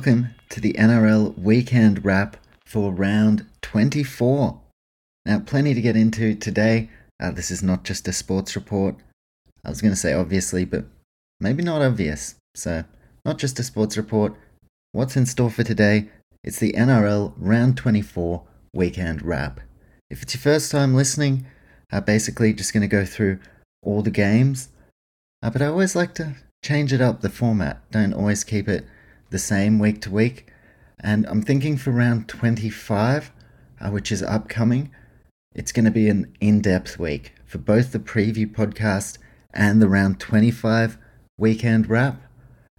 welcome to the NRL weekend wrap for round 24. Now, plenty to get into today. Uh, this is not just a sports report. I was going to say obviously, but maybe not obvious. So, not just a sports report. What's in store for today? It's the NRL round 24 weekend wrap. If it's your first time listening, I'm basically just going to go through all the games. Uh, but I always like to change it up the format. Don't always keep it the same week to week. And I'm thinking for round 25, uh, which is upcoming, it's going to be an in depth week for both the preview podcast and the round 25 weekend wrap.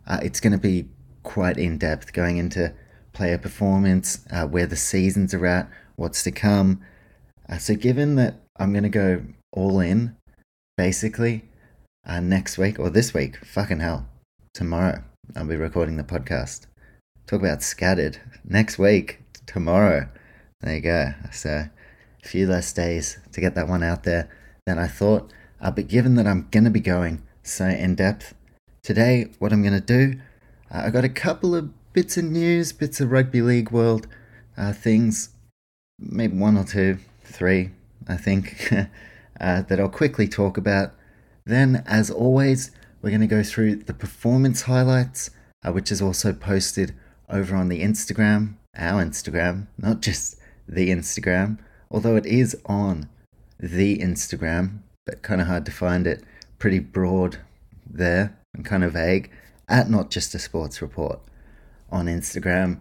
Uh, it's going to be quite in depth going into player performance, uh, where the seasons are at, what's to come. Uh, so, given that I'm going to go all in, basically, uh, next week or this week. Fucking hell. Tomorrow, I'll be recording the podcast. Talk about scattered. Next week, tomorrow. There you go. So, a few less days to get that one out there than I thought. Uh, but given that I'm going to be going so in depth, today, what I'm going to do, uh, I got a couple of bits of news, bits of rugby league world uh, things, maybe one or two, three, I think, uh, that I'll quickly talk about. Then, as always, we're going to go through the performance highlights, uh, which is also posted over on the Instagram, our Instagram, not just the Instagram, although it is on the Instagram, but kind of hard to find it. Pretty broad there and kind of vague. At not just a sports report on Instagram.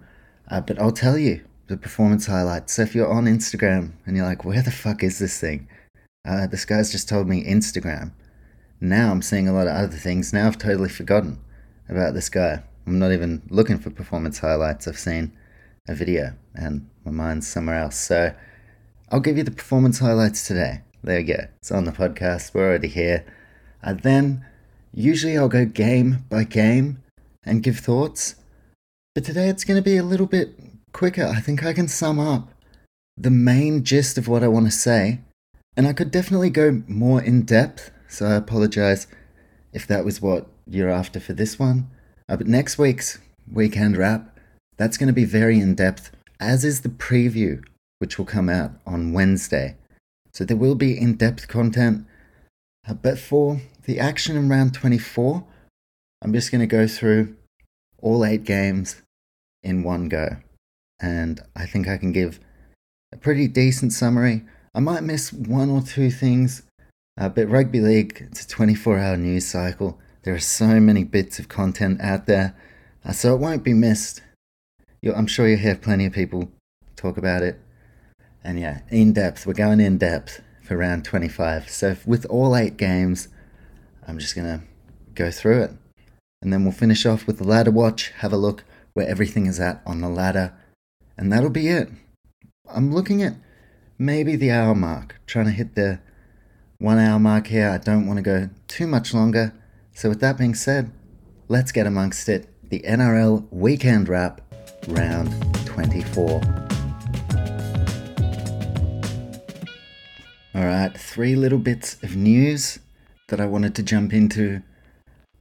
Uh, but I'll tell you the performance highlights. So if you're on Instagram and you're like, where the fuck is this thing? Uh, this guy's just told me Instagram. Now I'm seeing a lot of other things. Now I've totally forgotten about this guy. I'm not even looking for performance highlights. I've seen a video and my mind's somewhere else. So I'll give you the performance highlights today. There you go. It's on the podcast. We're already here. And then usually I'll go game by game and give thoughts. But today it's going to be a little bit quicker. I think I can sum up the main gist of what I want to say. And I could definitely go more in depth so I apologize if that was what you're after for this one. Uh, but next week's weekend wrap, that's going to be very in depth, as is the preview, which will come out on Wednesday. So there will be in depth content. Uh, but for the action in round 24, I'm just going to go through all eight games in one go. And I think I can give a pretty decent summary. I might miss one or two things uh, but rugby league, it's a 24 hour news cycle. There are so many bits of content out there, uh, so it won't be missed. You'll, I'm sure you'll hear plenty of people talk about it. And yeah, in depth, we're going in depth for round 25. So with all eight games, I'm just going to go through it. And then we'll finish off with the ladder watch, have a look where everything is at on the ladder. And that'll be it. I'm looking at maybe the hour mark, trying to hit the one hour mark here. I don't want to go too much longer. So, with that being said, let's get amongst it. The NRL weekend wrap, round 24. All right, three little bits of news that I wanted to jump into.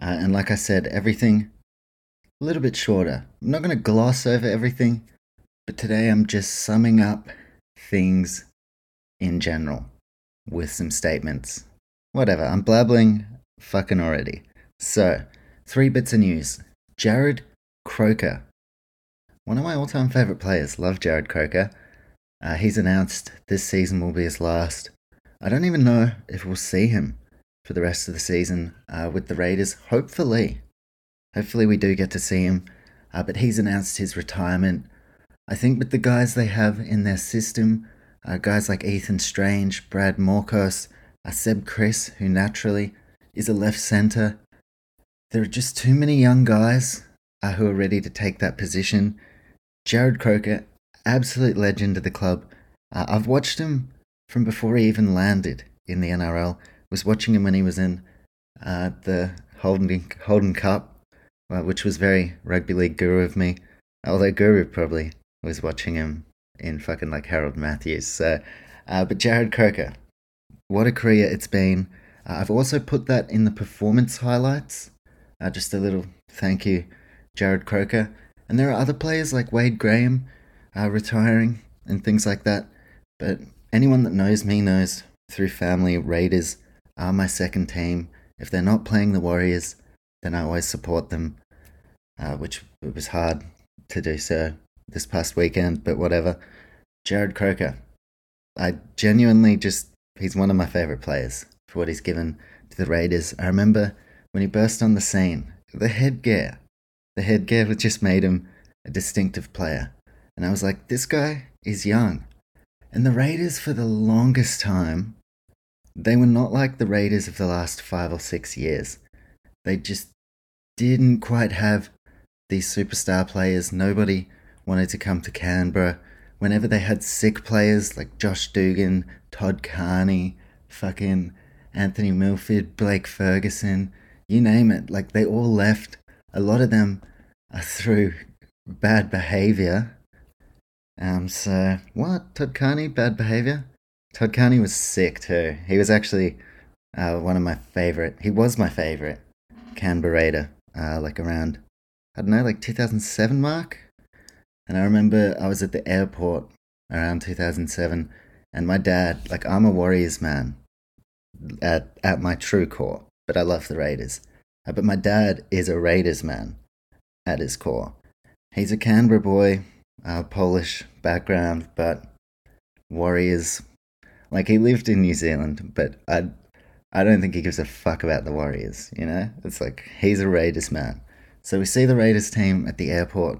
Uh, and like I said, everything a little bit shorter. I'm not going to gloss over everything, but today I'm just summing up things in general with some statements. Whatever, I'm blabbling fucking already. So, three bits of news. Jarrod Croker. One of my all time favourite players. Love Jarrod Croker. Uh, he's announced this season will be his last. I don't even know if we'll see him for the rest of the season uh, with the Raiders. Hopefully. Hopefully, we do get to see him. Uh, but he's announced his retirement. I think with the guys they have in their system, uh, guys like Ethan Strange, Brad Morcos, uh, Seb Kris, who naturally is a left centre. There are just too many young guys uh, who are ready to take that position. Jarrod Croker, absolute legend of the club. Uh, I've watched him from before he even landed in the NRL. Was watching him when he was in uh, the Holden Holden Cup, uh, which was very rugby league guru of me. Although Guru probably was watching him in fucking like Harold Matthews. So, uh, but Jarrod Croker, what a career it's been. Uh, I've also put that in the performance highlights. Uh, just a little thank you, Jarrod Croker. And there are other players like Wade Graham uh, retiring and things like that. But anyone that knows me knows through family, Raiders are my second team. If they're not playing the Warriors, then I always support them, uh, which it was hard to do so this past weekend, but whatever. Jarrod Croker, I genuinely just, he's one of my favourite players for what he's given to the Raiders. I remember when he burst on the scene, the headgear, the headgear just made him a distinctive player. And I was like, this guy is young. And the Raiders, for the longest time, they were not like the Raiders of the last five or six years. They just didn't quite have these superstar players. Nobody wanted to come to Canberra. Whenever they had sick players like Josh Dugan, Todd Carney, fucking Anthony Milford, Blake Ferguson, you name it, like they all left. A lot of them are through bad behavior. Um, so what? Todd Carney, bad behavior? Todd Carney was sick too. He was actually uh, one of my favorite. He was my favorite Canberra Raider, uh, like around I don't know, like 2007 mark. And I remember I was at the airport around 2007, and my dad, like I'm a Warriors man at at my true core, but I love the Raiders. Uh, but my dad is a Raiders man at his core. He's a Canberra boy, uh, Polish background, but Warriors. Like he lived in New Zealand, but I, I don't think he gives a fuck about the Warriors. You know, it's like he's a Raiders man. So we see the Raiders team at the airport.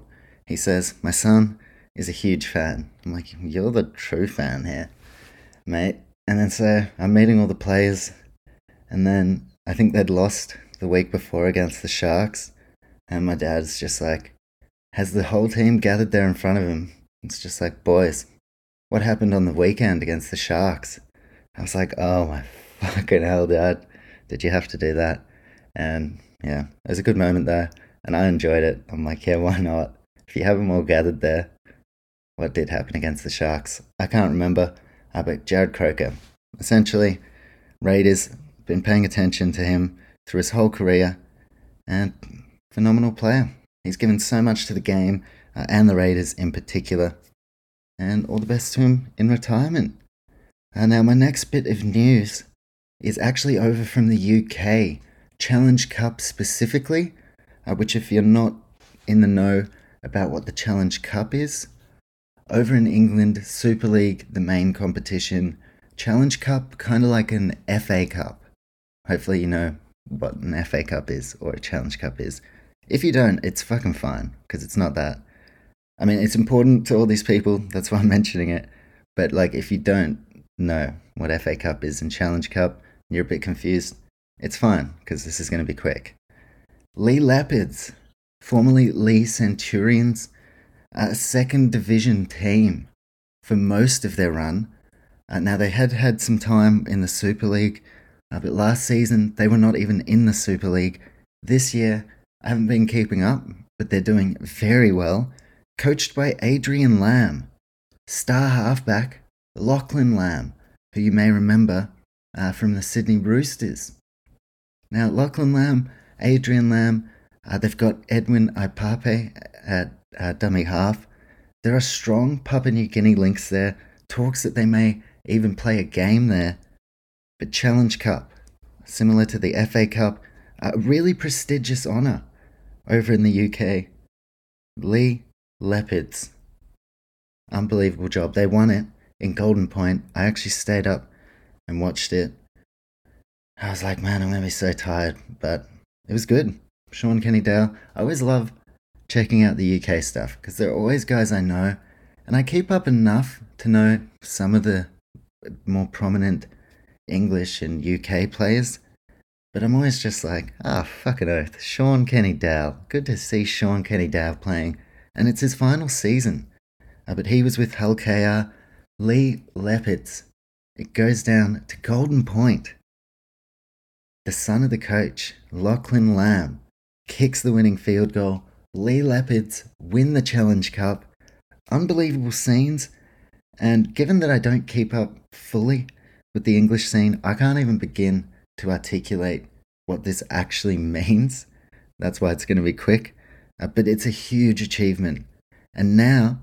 He says, "My son is a huge fan." I'm like, "You're the true fan here, mate." And then so I'm meeting all the players, and then I think they'd lost the week before against the Sharks, and my dad's just like, has the whole team gathered there in front of him. It's just like, boys, what happened on the weekend against the Sharks? I was like, oh my fucking hell, dad, did you have to do that? And yeah, it was a good moment there, and I enjoyed it. I'm like, yeah, why not? If you have them all gathered there, what did happen against the Sharks? I can't remember, uh, but Jarrod Croker, essentially, Raiders been paying attention to him through his whole career, and phenomenal player. He's given so much to the game uh, and the Raiders in particular. And all the best to him in retirement. Uh, now, my next bit of news is actually over from the UK, Challenge Cup specifically, uh, which, if you're not in the know about what the Challenge Cup is, over in England, Super League, the main competition, Challenge Cup, kind of like an FA Cup. Hopefully, you know what an FA Cup is or a Challenge Cup is. If you don't, it's fucking fine because it's not that. I mean, it's important to all these people. That's why I'm mentioning it. But like, if you don't know what FA Cup is and Challenge Cup, you're a bit confused, it's fine because this is going to be quick. Leigh Leopards, formerly Leigh Centurions, a second division team for most of their run. Uh, now they had had some time in the Super League, uh, but last season they were not even in the Super League. This year I haven't been keeping up, but they're doing very well. Coached by Adrian Lam, star halfback Lachlan Lam, who you may remember uh, from the Sydney Roosters. Now, Lachlan Lam, Adrian Lam, uh, they've got Edwin Ipape at uh, dummy half. There are strong Papua New Guinea links there. Talks that they may even play a game there. But Challenge Cup, similar to the FA Cup, a really prestigious honour over in the UK. Leigh Leopards. Unbelievable job. They won it in Golden Point. I actually stayed up and watched it. I was like, man, I'm going to be so tired. But it was good. Shaun Kenny-Dowell. I always love checking out the UK stuff because there are always guys I know. And I keep up enough to know some of the more prominent English and UK players. But I'm always just like, ah, oh, fucking oath. Shaun Kenny-Dowell. Good to see Shaun Kenny-Dowell playing. And it's his final season. Uh, but he was with Hull KR. Leigh Leopards. It goes down to Golden Point. The son of the coach, Lachlan Lam, kicks the winning field goal. Leigh Leopards win the Challenge Cup. Unbelievable scenes. And given that I don't keep up fully with the English scene, I can't even begin to articulate what this actually means. That's why it's going to be quick. Uh, but it's a huge achievement. And now,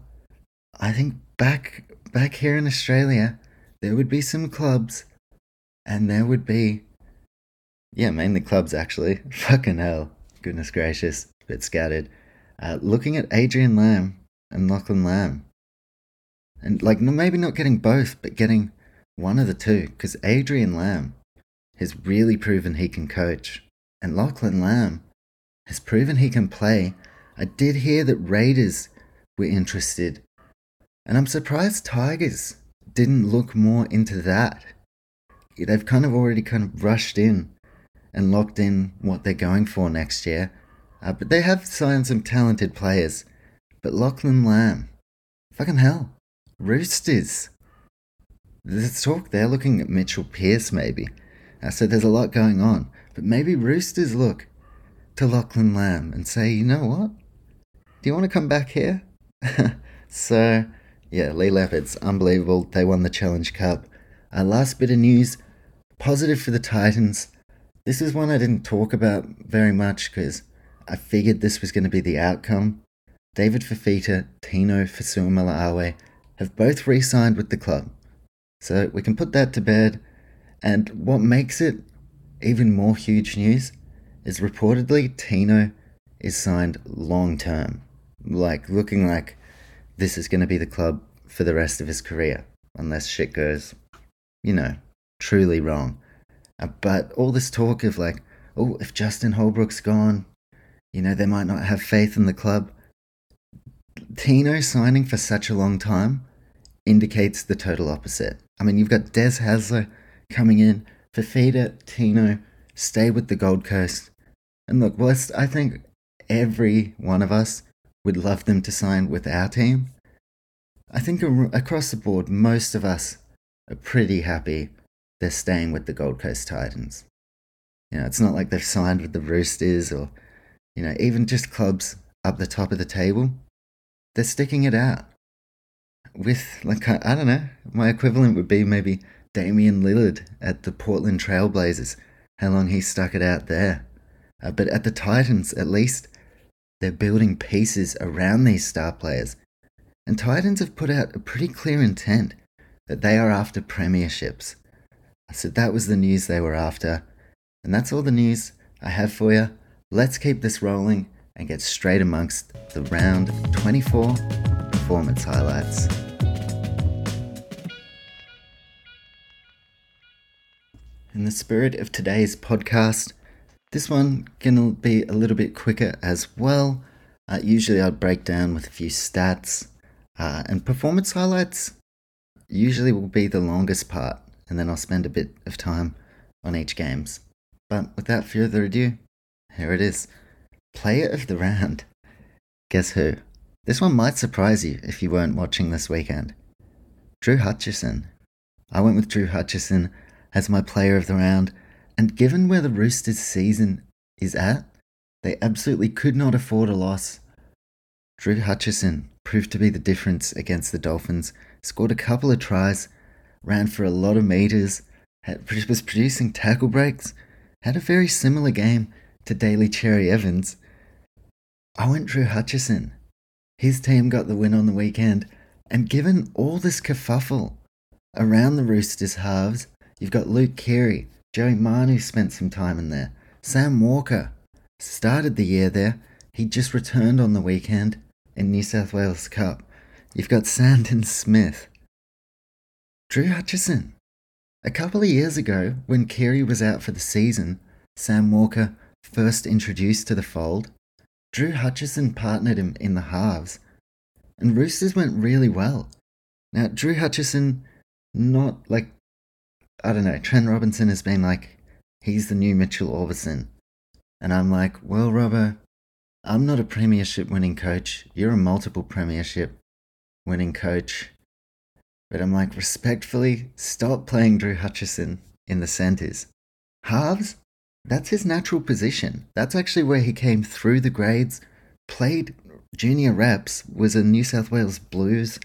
I think back back here in Australia, there would be some clubs, and there would be, yeah, mainly clubs actually. Fucking hell, goodness gracious, a bit scattered. Uh, looking at Adrian Lam and Lachlan Lam, and like maybe not getting both, but getting one of the two, because Adrian Lam has really proven he can coach, and Lachlan Lam has proven he can play. I did hear that Raiders were interested, and I'm surprised Tigers didn't look more into that. They've kind of already kind of rushed in and locked in what they're going for next year, uh, but they have signed some talented players. But Lachlan Lam, fucking hell, Roosters. There's talk they're looking at Mitchell Pearce maybe. I said there's a lot going on, but maybe Roosters look to Lachlan Lam and say, you know what? Do you want to come back here? so, yeah, Leigh Leopards, unbelievable. They won the Challenge Cup. Our last bit of news positive for the Titans. This is one I didn't talk about very much because I figured this was going to be the outcome. David Fifita, Tino Fa'asuamaleaui have both re signed with the club. So we can put that to bed. And what makes it even more huge news is reportedly Tino is signed long term, like looking like this is going to be the club for the rest of his career, unless shit goes, you know, truly wrong. Uh, but all this talk of like, oh, if Justin Holbrook's gone, you know, they might not have faith in the club. Tino signing for such a long time indicates the total opposite. I mean, you've got Des Hasler coming in, Fifita, Tino, stay with the Gold Coast. And look, I think every one of us would love them to sign with our team. I think across the board, most of us are pretty happy they're staying with the Gold Coast Titans. You know, it's not like they've signed with the Roosters or, you know, even just clubs up the top of the table. They're sticking it out. With, like, I, I don't know, my equivalent would be maybe Damian Lillard at the Portland Trailblazers, how long he stuck it out there. Uh, but at the Titans, at least, they're building pieces around these star players. And Titans have put out a pretty clear intent that they are after premierships. So that was the news they were after. And that's all the news I have for you. Let's keep this rolling and get straight amongst the round 24 performance highlights. In the spirit of today's podcast, this one gonna be a little bit quicker as well. Uh, usually I'd break down with a few stats uh, and performance highlights. Usually will be the longest part, and then I'll spend a bit of time on each games. But without further ado, here it is. Player of the round. Guess who? This one might surprise you if you weren't watching this weekend. Drew Hutchison. I went with Drew Hutchison as my player of the round, and given where the Roosters' season is at, they absolutely could not afford a loss. Drew Hutchison proved to be the difference against the Dolphins, scored a couple of tries, ran for a lot of meters, had, was producing tackle breaks, had a very similar game to Daly Cherry Evans. I went Drew Hutchison. His team got the win on the weekend, and given all this kerfuffle around the Roosters' halves, You've got Luke Keary, Joey Manu spent some time in there. Sam Walker started the year there. He just returned on the weekend in New South Wales Cup. You've got Sandon Smith. Drew Hutchison. A couple of years ago, when Keary was out for the season, Sam Walker first introduced to the fold, Drew Hutchison partnered him in the halves, and Roosters went really well. Now, Drew Hutchison, not like I don't know, Trent Robinson has been like, he's the new Mitchell Aubusson. And I'm like, well, Robbo, I'm not a premiership winning coach. You're a multiple premiership winning coach. But I'm like, respectfully, stop playing Drew Hutchison in the centres. Halves, that's his natural position. That's actually where he came through the grades, played junior reps, was a New South Wales Blues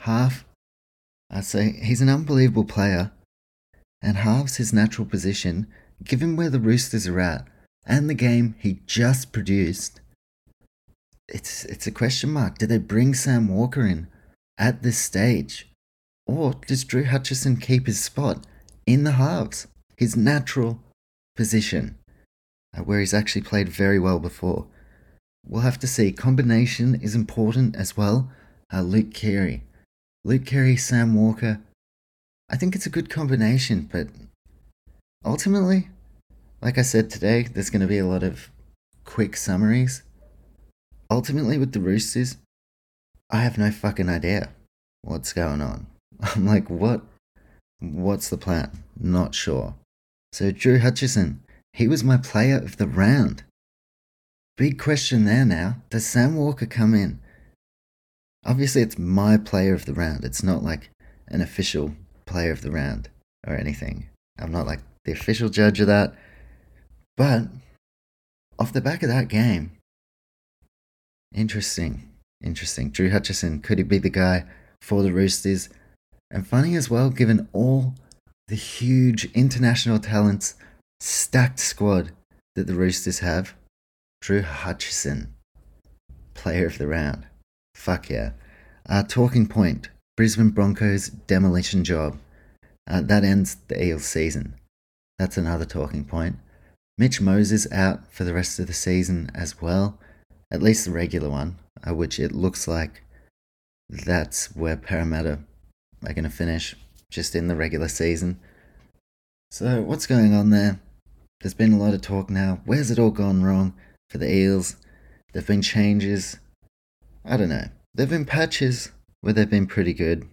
half. Uh, I say he's an unbelievable player, and halves his natural position, given where the Roosters are at and the game he just produced. It's it's a question mark. Do they bring Sam Walker in at this stage? Or does Drew Hutchison keep his spot in the halves, his natural position, uh, where he's actually played very well before? We'll have to see. Combination is important as well. Uh, Luke Keary. Luke Keary, Sam Walker. I think it's a good combination, but ultimately, like I said today, there's going to be a lot of quick summaries. Ultimately, with the Roosters, I have no fucking idea what's going on. I'm like, what? What's the plan? Not sure. So, Drew Hutchison, he was my player of the round. Big question there now. Does Sam Walker come in? Obviously, it's my player of the round. It's not like an official player of the round or anything. I'm not like the official judge of that. But off the back of that game, interesting, interesting. Drew Hutchison, could he be the guy for the Roosters? And funny as well, given all the huge international talents, stacked squad that the Roosters have, Drew Hutchison, player of the round. Fuck yeah. Uh, talking point Brisbane Broncos demolition job. Uh, that ends the Eels season. That's another talking point. Mitch Moses out for the rest of the season as well, at least the regular one, uh, which it looks like that's where Parramatta are going to finish, just in the regular season. So, what's going on there? There's been a lot of talk now. Where's it all gone wrong for the Eels? There have been changes. I don't know. There have been patches where they've been pretty good.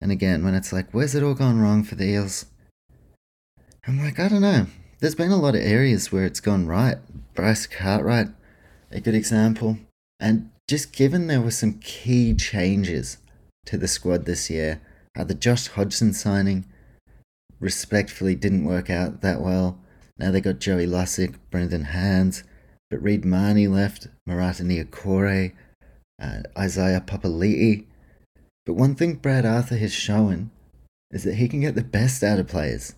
And again, when it's like, where's it all gone wrong for the Eels? I'm like, I don't know. There's been a lot of areas where it's gone right. Bryce Cartwright, a good example. And just given there were some key changes to the squad this year, uh, the Josh Hodgson signing respectfully didn't work out that well. Now they got Joey Lussick, Brendan Hands, but Reed Mahoney left, Marata Niukore, uh, Isaiah Papali'i. But one thing Brad Arthur has shown is that he can get the best out of players.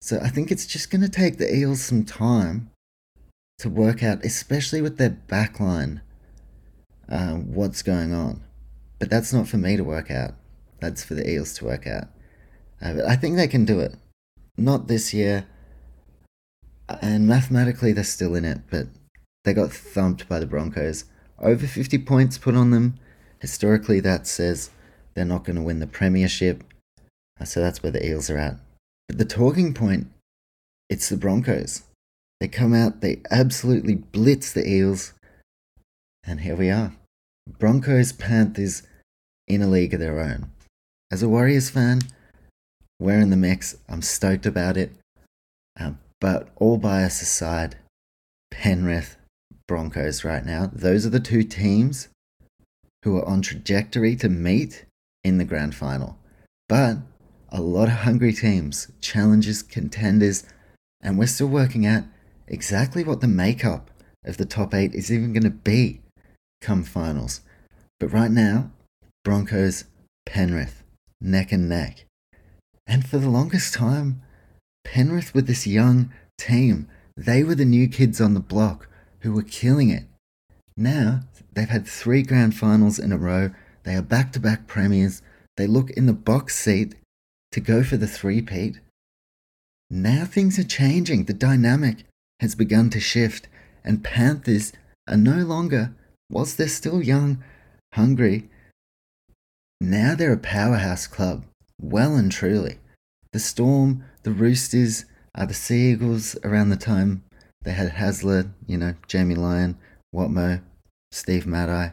So I think it's just going to take the Eels some time to work out, especially with their backline, uh, what's going on. But that's not for me to work out. That's for the Eels to work out. Uh, I think they can do it. Not this year. And mathematically, they're still in it, but they got thumped by the Broncos. Over 50 points put on them. Historically, that says they're not going to win the Premiership. Uh, so that's where the Eels are at. But the talking point, it's the Broncos. They come out, they absolutely blitz the Eels, and here we are. Broncos, Panthers in a league of their own. As a Warriors fan, we're in the mix. I'm stoked about it. Um, but all bias aside, Penrith, Broncos right now, those are the two teams who are on trajectory to meet in the grand final. But a lot of hungry teams, challengers, contenders, and we're still working out exactly what the makeup of the top eight is even going to be come finals. But right now, Broncos, Penrith, neck and neck. And for the longest time, Penrith with this young team, they were the new kids on the block who were killing it. Now, they've had three grand finals in a row. They are back to back premiers. They look in the box seat to go for the three-peat. Now things are changing. The dynamic has begun to shift, and Panthers are no longer, whilst they're still young, hungry, now they're a powerhouse club, well and truly. The Storm, the Roosters, are the Sea Eagles around the time they had Hasler, you know, Jamie Lyon, Watmo, Steve Matai,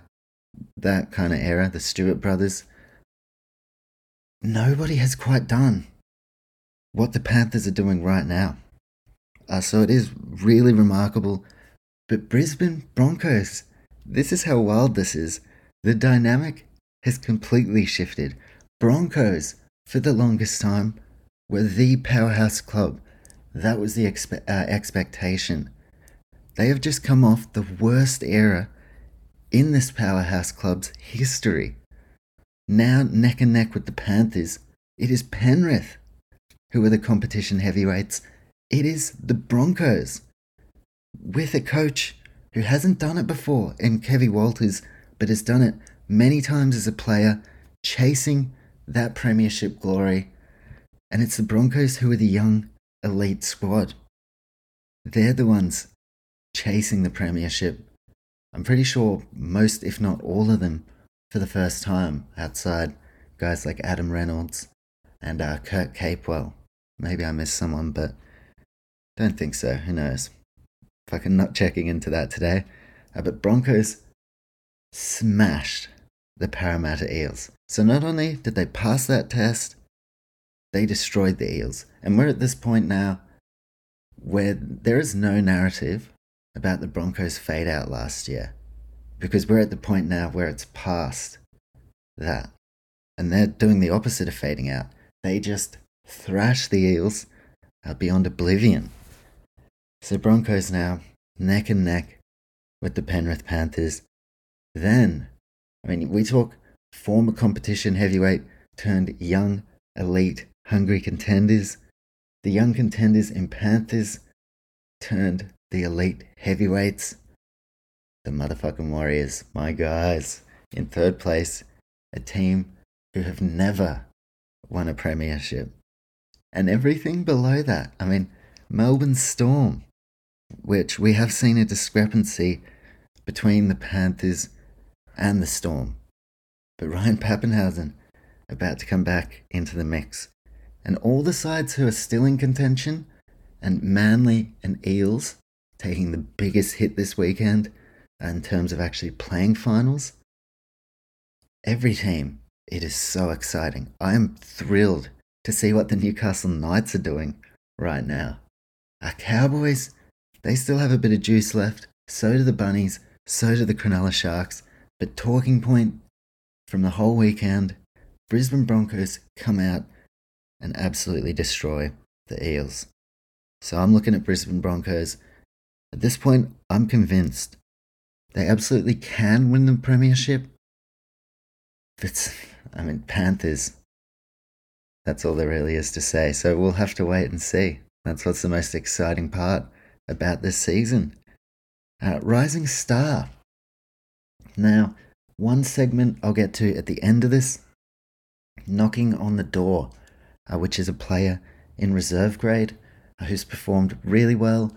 that kind of era, the Stewart brothers nobody has quite done what the Panthers are doing right now. Uh, so it is really remarkable. But Brisbane Broncos, this is how wild this is. The dynamic has completely shifted. Broncos, for the longest time, were the powerhouse club. That was the expe- uh, expectation. They have just come off the worst era in this powerhouse club's history. Now, neck and neck with the Panthers, it is Penrith who are the competition heavyweights. It is the Broncos with a coach who hasn't done it before in Kevin Walters, but has done it many times as a player, chasing that premiership glory. And it's the Broncos who are the young elite squad. They're the ones chasing the premiership. I'm pretty sure most, if not all of them, for the first time outside guys like Adam Reynolds and uh, Kurt Capewell. Maybe I missed someone, but don't think so. Who knows? Fucking not checking into that today. Uh, but Broncos smashed the Parramatta Eels. So not only did they pass that test, they destroyed the Eels. And we're at this point now where there is no narrative about the Broncos fade out last year. Because we're at the point now where it's past that. And they're doing the opposite of fading out. They just thrash the Eels uh, beyond oblivion. So Broncos now neck and neck with the Penrith Panthers. Then, I mean, we talk former competition heavyweight turned young, elite, hungry contenders. The young contenders in Panthers turned the elite heavyweights. The motherfucking Warriors, my guys, in third place, a team who have never won a premiership and everything below that. I mean, Melbourne Storm, which we have seen a discrepancy between the Panthers and the Storm. But Ryan Papenhuyzen about to come back into the mix. And all the sides who are still in contention, and Manly and Eels taking the biggest hit this weekend in terms of actually playing finals. Every team, it is so exciting. I am thrilled to see what the Newcastle Knights are doing right now. Our Cowboys, they still have a bit of juice left. So do the Bunnies. So do the Cronulla Sharks. But talking point from the whole weekend, Brisbane Broncos come out and absolutely destroy the Eels. So I'm looking at Brisbane Broncos. At this point, I'm convinced they absolutely can win the premiership. But, I mean, Panthers, that's all there really is to say. So we'll have to wait and see. That's what's the most exciting part about this season. Uh, Rising Star. Now, one segment I'll get to at the end of this Knocking on the Door, uh, which is a player in reserve grade uh, who's performed really well,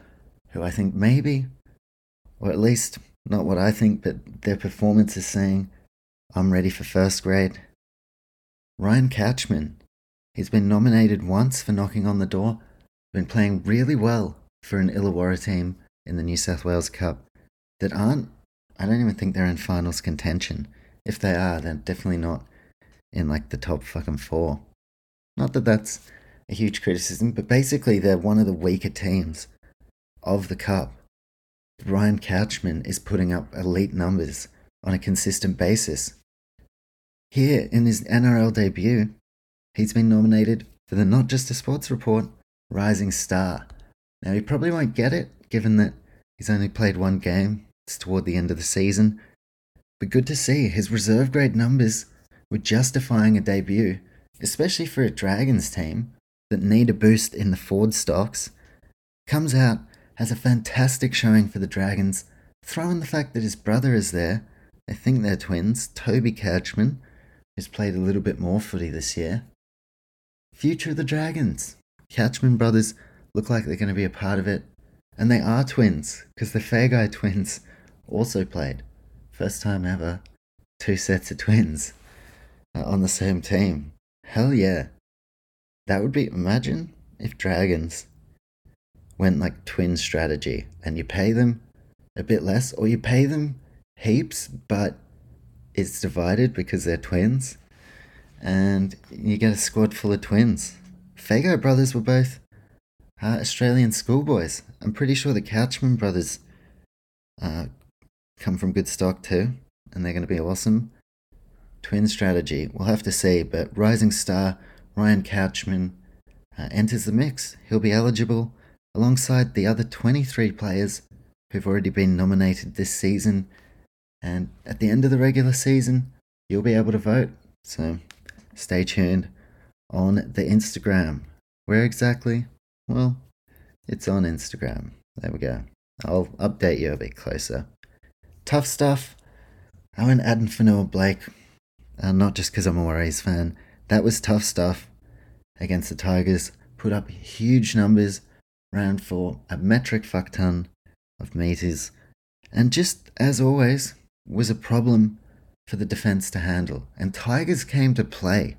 who I think maybe, or at least not what I think, but their performance is saying, I'm ready for first grade. Ryan Couchman He's been nominated once for knocking on the door, been playing really well for an Illawarra team in the New South Wales Cup that aren't, I don't even think they're in finals contention. If they are, they're definitely not in like the top fucking four. Not that that's a huge criticism, but basically they're one of the weaker teams of the Cup. Ryan Couchman is putting up elite numbers on a consistent basis. Here in his NRL debut, He's been nominated for the Not Just a Sports Report Rising Star. Now, he probably won't get it, given that he's only played one game. It's toward the end of the season. But good to see his reserve grade numbers were justifying a debut, especially for a Dragons team that need a boost in the Ford stocks. Comes out, has a fantastic showing for the Dragons. Throw in the fact that his brother is there. I think they're twins, Toby Couchman, who's played a little bit more footy this year. Future of the Dragons. Couchman brothers look like they're going to be a part of it. And they are twins, because the Feagai twins also played. First time ever, two sets of twins uh, on the same team. Hell yeah. That would be, imagine if Dragons went like twin strategy and you pay them a bit less, or you pay them heaps, but it's divided because they're twins and you get a squad full of twins. Feagai brothers were both uh, Australian schoolboys. I'm pretty sure the Couchman brothers uh, come from good stock too, and they're going to be awesome. Twin strategy, we'll have to see, but rising star Ryan Couchman uh, enters the mix. He'll be eligible alongside the other 23 players who've already been nominated this season. And at the end of the regular season, you'll be able to vote. So stay tuned on the Instagram. Where exactly? Well, it's on Instagram. There we go. I'll update you a bit closer. Tough stuff. I went Addin Fonua-Blake, uh, not just because I'm a Warriors fan. That was tough stuff against the Tigers. Put up huge numbers, ran for a metric fuck ton of meters, and just as always, was a problem for the defense to handle. And Tigers came to play,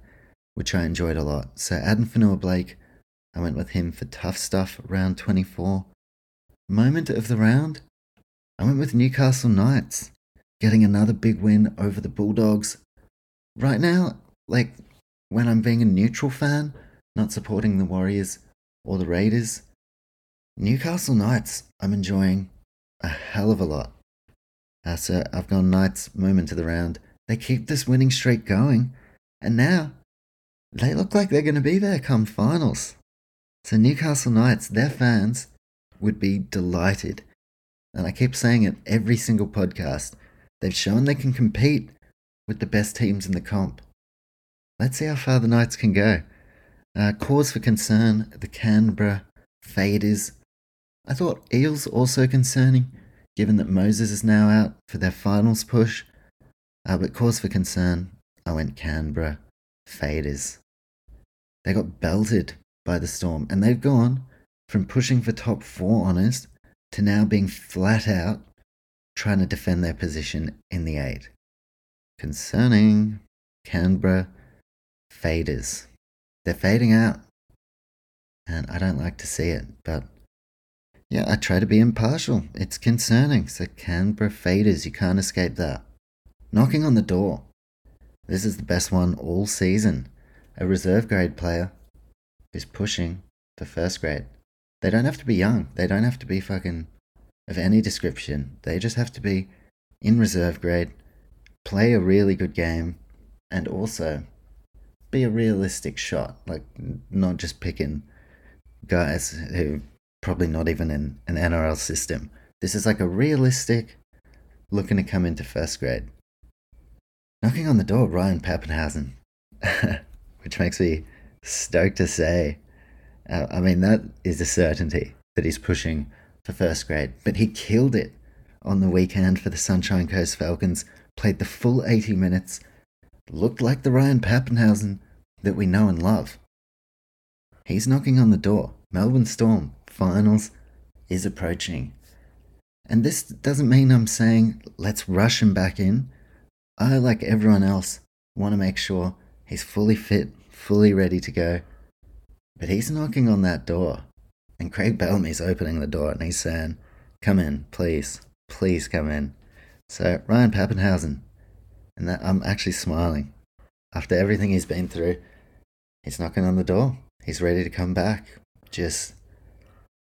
which I enjoyed a lot. So Addin Fonua-Blake, I went with him for tough stuff, round 24. Moment of the round, I went with Newcastle Knights, getting another big win over the Bulldogs. Right now, like when I'm being a neutral fan, not supporting the Warriors or the Raiders, Newcastle Knights, I'm enjoying a hell of a lot. Uh, so I've gone Knights moment of the round. They keep this winning streak going, and now they look like they're going to be there come finals. So Newcastle Knights, their fans would be delighted. And I keep saying it every single podcast. They've shown they can compete with the best teams in the comp. Let's see how far the Knights can go. Uh, cause for concern the Canberra Faders. I thought Eels also concerning, given that Moses is now out for their finals push. Uh, but cause for concern, I went Canberra Faders. They got belted by the Storm, and they've gone from pushing for top four honours to now being flat out trying to defend their position in the eight. Concerning Canberra Faders. They're fading out. And I don't like to see it, but yeah, I try to be impartial. It's concerning. So, Canberra Faders, you can't escape that. Knocking on the door. This is the best one all season. A reserve grade player is pushing for first grade. They don't have to be young. They don't have to be fucking of any description. They just have to be in reserve grade, play a really good game, and also be a realistic shot. Like, not just picking guys who probably not even in an NRL system. This is like a realistic looking to come into first grade. Knocking on the door, Ryan Papenhuyzen, which makes me stoked to say. Uh, I mean, that is a certainty that he's pushing for first grade, but he killed it on the weekend for the Sunshine Coast Falcons, played the full 80 minutes, looked like the Ryan Papenhuyzen that we know and love. He's knocking on the door. Melbourne Storm finals is approaching. And this doesn't mean I'm saying let's rush him back in. I, like everyone else, want to make sure he's fully fit, fully ready to go. But he's knocking on that door. And Craig Bellamy's opening the door and he's saying, Come in, please, please come in. So, Ryan Papenhuyzen, and that, I'm actually smiling. After everything he's been through, he's knocking on the door. He's ready to come back. Just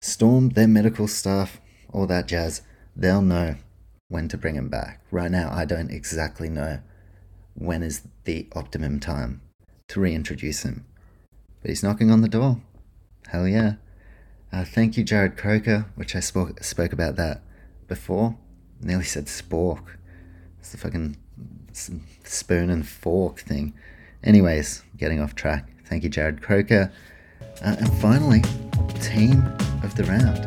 Storm, their medical staff, all that jazz, they'll know when to bring him back. Right now, I don't exactly know when is the optimum time to reintroduce him. But he's knocking on the door. Hell yeah. Uh, thank you, Jarrod Croker, which I spoke, spoke about that before. Nearly said spork. It's the fucking spoon and fork thing. Anyways, getting off track. Thank you, Jarrod Croker. Uh, and finally, team of the round.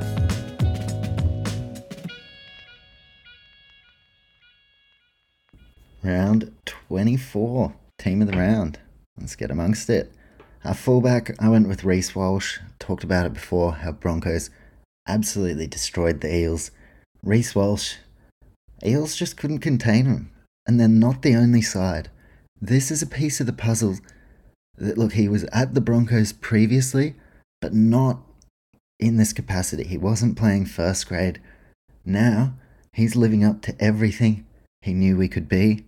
Round 24, team of the round. Let's get amongst it. Our fullback, I went with Reece Walsh. Talked about it before, how Broncos absolutely destroyed the Eels. Reece Walsh, Eels just couldn't contain him. And they're not the only side. This is a piece of the puzzle that, look, he was at the Broncos previously, but not in this capacity. He wasn't playing first grade. Now, he's living up to everything he knew we could be.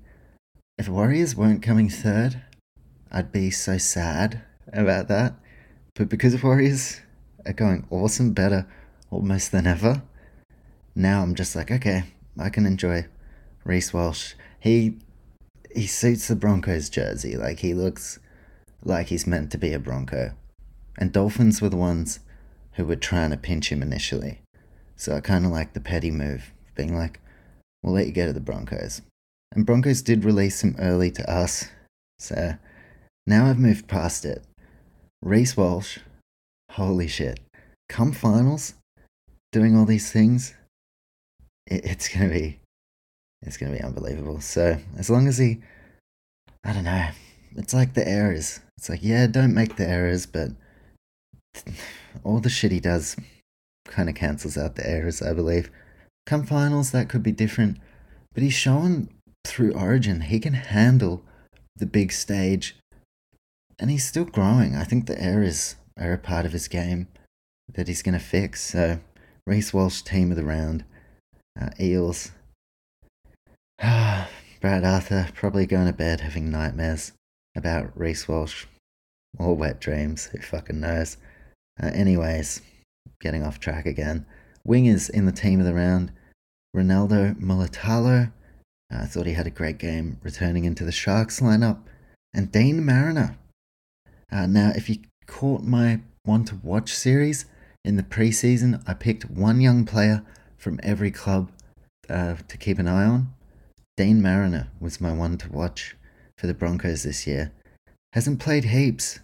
If Warriors weren't coming third, I'd be so sad about that. But because Warriors are going awesome, better almost than ever. Now I'm just like, okay, I can enjoy Reece Walsh. He he suits the Broncos jersey. Like he looks like he's meant to be a Bronco. And Dolphins were the ones who were trying to pinch him initially. So I kind of like the petty move, being like, we'll let you go to the Broncos. And Broncos did release him early to us. So now I've moved past it. Reece Walsh, holy shit. Come finals, doing all these things, it, it's gonna be it's gonna be unbelievable. So as long as he I don't know. It's like the errors. It's like, yeah, don't make the errors, but all the shit he does kind of cancels out the errors, I believe. Come finals, that could be different. But he's shown through Origin he can handle the big stage. And he's still growing. I think the errors are a part of his game that he's going to fix. So, Reece Walsh, team of the round. Uh, Eels. Brad Arthur probably going to bed having nightmares about Reece Walsh or wet dreams. Who fucking knows? Uh, anyways, getting off track again. Wingers in the team of the round. Ronaldo Mulitalo. Uh, I thought he had a great game returning into the Sharks lineup. And Deine Mariner. Uh, now, if you caught my one to watch series in the preseason, I picked one young player from every club uh, to keep an eye on. Deine Mariner was my one to watch for the Broncos this year. Hasn't played heaps,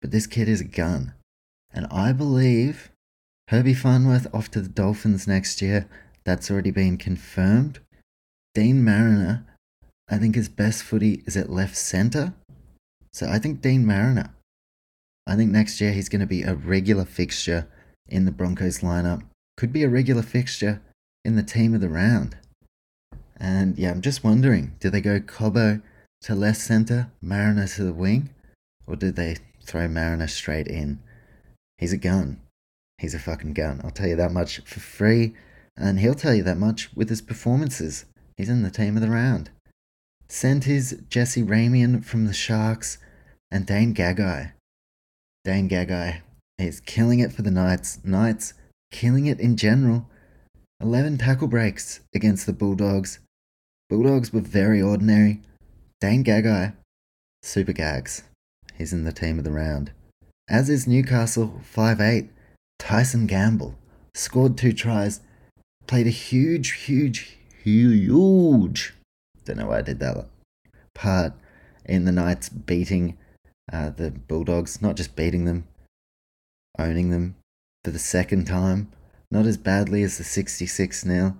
but this kid is a gun. And I believe Herbie Farnworth off to the Dolphins next year. That's already been confirmed. Deine Mariner, I think his best footy is at left centre. So I think Deine Mariner. I think next year he's going to be a regular fixture in the Broncos lineup. Could be a regular fixture in the team of the round. And yeah, I'm just wondering do they go Cobbo to left centre, Mariner to the wing, or do they throw Mariner straight in? He's a gun. He's a fucking gun. I'll tell you that much for free. And he'll tell you that much with his performances. He's in the team of the round. Centres Jesse Ramien from the Sharks and Dane Gagai. Dane Gagai is killing it for the Knights. Knights killing it in general. 11 tackle breaks against the Bulldogs. Bulldogs were very ordinary. Dane Gagai, super gags. He's in the team of the round. As is Newcastle, 5'8. Tyson Gamble scored two tries, played a huge, huge, huge, don't know why I did that part in the Knights beating uh, the Bulldogs, not just beating them, owning them for the second time not as badly as the 66 0.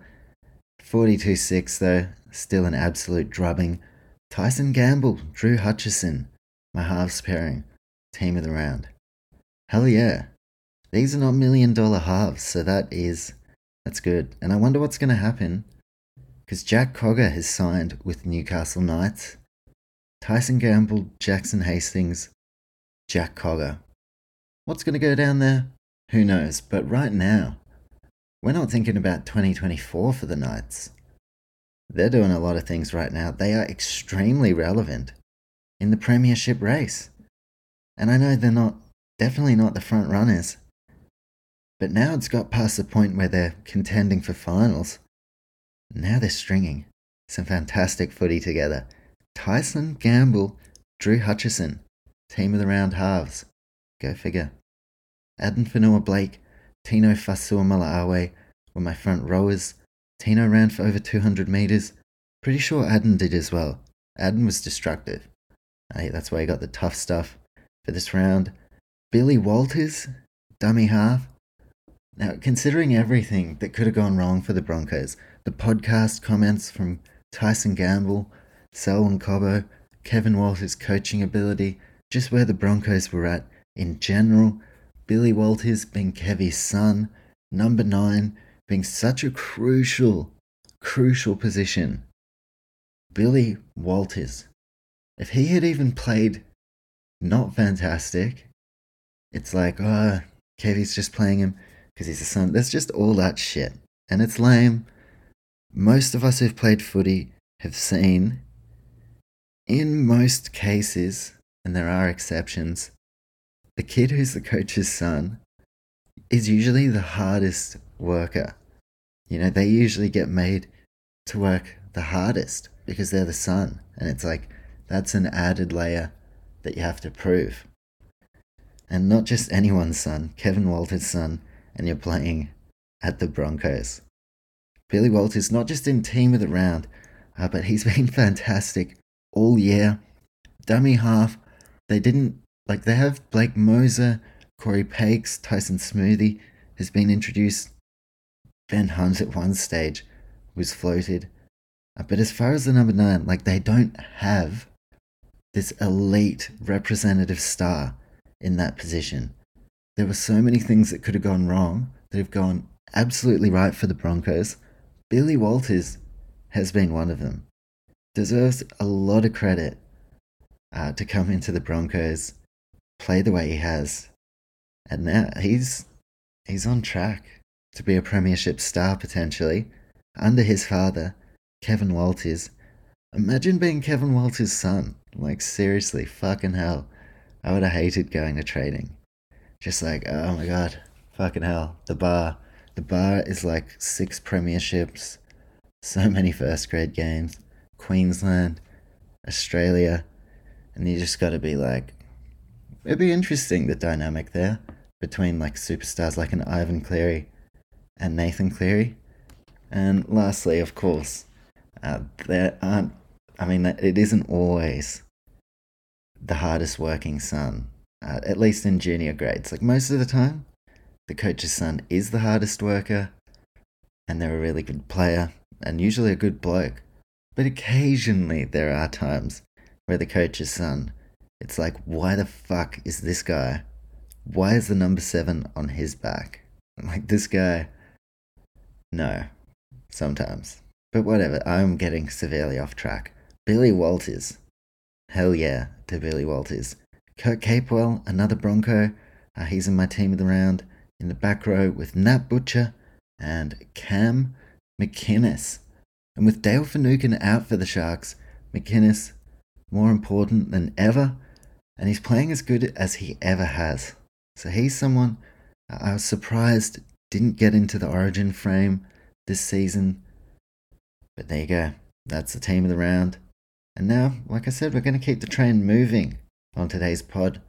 42 6, though, still an absolute drubbing. Tyson Gamble, Drew Hutchison, my halves pairing, team of the round. Hell yeah. These are not million dollar halves, so that is, that's good. And I wonder what's going to happen because Jack Cogger has signed with Newcastle Knights. Tyson Gamble, Jackson Hastings, Jack Cogger. What's going to go down there? Who knows? But right now, we're not thinking about 2024 for the Knights. They're doing a lot of things right now. They are extremely relevant in the Premiership race. And I know they're not, definitely not the front runners. But now it's got past the point where they're contending for finals. Now they're stringing some fantastic footy together. Tyson Gamble, Drew Hutchison, team of the round halves. Go figure. Addin Fonua-Blake, Tino Fa'asuamaleaui were my front rowers. Tino ran for over 200 metres. Pretty sure Addin did as well. Addin was destructive. Hey, that's why he got the tough stuff for this round. Billy Walters, dummy half. Now, considering everything that could have gone wrong for the Broncos, the podcast comments from Tyson Gamble, Selwyn Cobbo, Kevin Walters' coaching ability, just where the Broncos were at in general, Billy Walters being Kevy's son, number nine being such a crucial, crucial position. Billy Walters, if he had even played not fantastic, it's like, oh, Kevy's just playing him because he's a son. There's just all that shit. And it's lame. Most of us who've played footy have seen, in most cases, and there are exceptions, the kid who's the coach's son is usually the hardest worker. You know, they usually get made to work the hardest because they're the son. And it's like, that's an added layer that you have to prove. And not just anyone's son, Kevin Walters' son, and you're playing at the Broncos. Billy Walters, not just in team of the round, uh, but he's been fantastic all year. Dummy half, they didn't, like, they have Blake Mozer, Cory Paix, Tyson Smoothy has been introduced. Ben Hunt at one stage was floated. Uh, but as far as the number nine, like, they don't have this elite representative star in that position. There were so many things that could have gone wrong that have gone absolutely right for the Broncos. Billy Walters has been one of them. Deserves a lot of credit uh, to come into the Broncos, play the way he has, and now he's he's on track to be a premiership star potentially under his father, Kevin Walters. Imagine being Kevin Walters' son. Like seriously, fucking hell. I would have hated going to training. Just like, oh my god, fucking hell. The bar. The bar is like six premierships, so many first grade games, Queensland, Australia, and you just gotta be like, it'd be interesting the dynamic there between like superstars like an Ivan Cleary and Nathan Cleary. And lastly, of course, uh, there aren't, I mean, it isn't always the hardest working son, uh, at least in junior grades. Like most of the time, the coach's son is the hardest worker, and they're a really good player, and usually a good bloke. But occasionally there are times where the coach's son, it's like, why the fuck is this guy? Why is the number seven on his back? Like, this guy. No, sometimes. But whatever, I'm getting severely off track. Billy Walters. Hell yeah to Billy Walters. Kurt Capewell, another Bronco. Uh, he's in my team of the round in the back row with Nat Butcher and Cam McInnes. And with Dale Finucane out for the Sharks, McInnes more important than ever, and he's playing as good as he ever has. So he's someone I was surprised didn't get into the origin frame this season. But there you go. That's the team of the round. And now, like I said, we're going to keep the train moving on today's pod.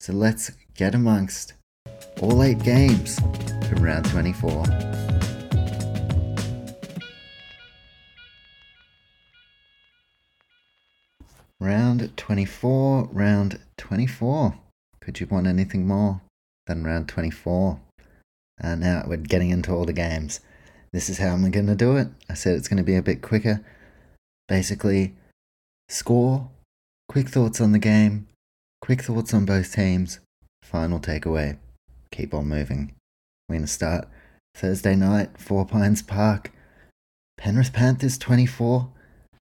So let's get amongst all eight games from round 24. Round 24, round 24. Could you want anything more than round 24? And now we're getting into all the games. This is how I'm going to do it. I said it's going to be a bit quicker. Basically, score, quick thoughts on the game, quick thoughts on both teams, final takeaway keep on moving. We're going to start Thursday night, Four Pines Park. Penrith Panthers 24,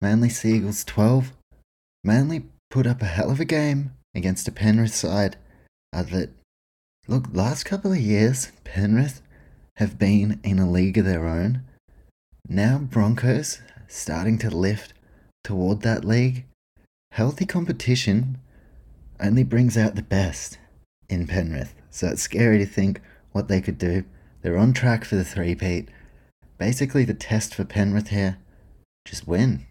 Manly Seagulls 12. Manly put up a hell of a game against a Penrith side uh, that, look, last couple of years, Penrith have been in a league of their own. Now Broncos starting to lift toward that league. Healthy competition only brings out the best in Penrith. So it's scary to think what they could do. They're on track for the three-peat. Basically, the test for Penrith here just win.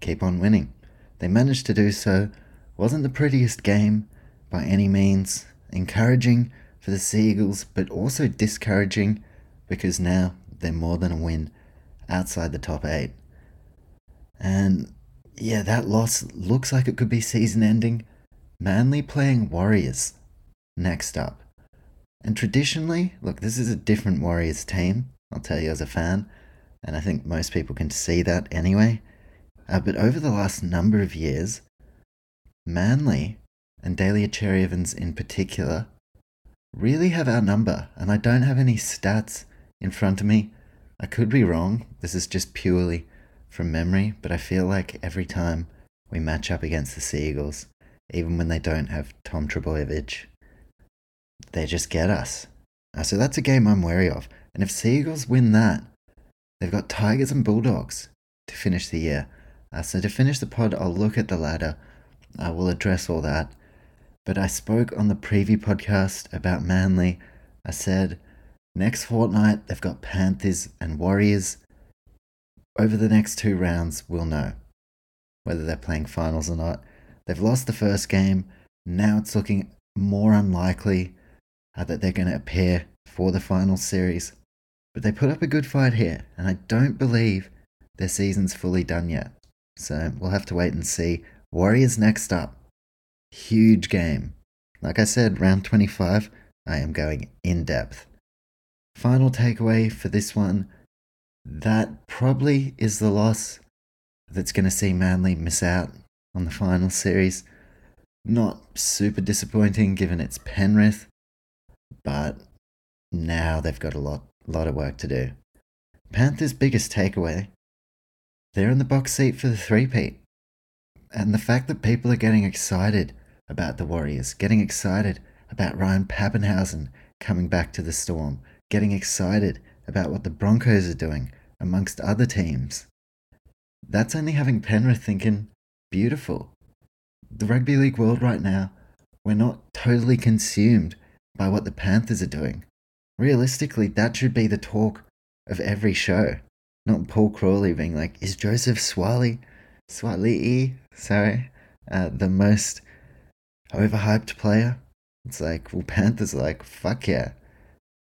Keep on winning. They managed to do so. Wasn't the prettiest game by any means. Encouraging for the Seagulls, but also discouraging because now they're more than a win outside the top eight. And yeah, that loss looks like it could be season ending. Manly playing Warriors next up. And traditionally, look, this is a different Warriors team, I'll tell you as a fan, and I think most people can see that anyway. Uh, but over the last number of years, Manly, and Daly Cherry Evans in particular, really have our number, and I don't have any stats in front of me. I could be wrong, this is just purely from memory, but I feel like every time we match up against the Seagulls, even when they don't have Tom Trbojevic, they just get us. Uh, so that's a game I'm wary of. And if Seagulls win that, they've got Tigers and Bulldogs to finish the year. Uh, so to finish the pod, I'll look at the ladder. I will address all that. But I spoke on the preview podcast about Manly. I said Next fortnight, they've got Panthers and Warriors. Over the next two rounds, we'll know whether they're playing finals or not. They've lost the first game. Now it's looking more unlikely uh, that they're going to appear for the final series. But they put up a good fight here, and I don't believe their season's fully done yet. So we'll have to wait and see. Warriors next up. Huge game. Like I said, round 25, I am going in depth. Final takeaway for this one that probably is the loss that's going to see Manly miss out on the final series. Not super disappointing given it's Penrith, but now they've got a lot, lot of work to do. Panthers' biggest takeaway they're in the box seat for the three-peat. And the fact that people are getting excited about the Warriors, getting excited about Ryan Papenhuyzen coming back to the Storm, getting excited about what the Broncos are doing amongst other teams. That's only having Penrith thinking, beautiful. The rugby league world right now, we're not totally consumed by what the Panthers are doing. Realistically, that should be the talk of every show. Not Paul Crawley being like, is Joseph Swali, Swally, sorry, uh, the most overhyped player? It's like, well, Panthers are like, fuck yeah.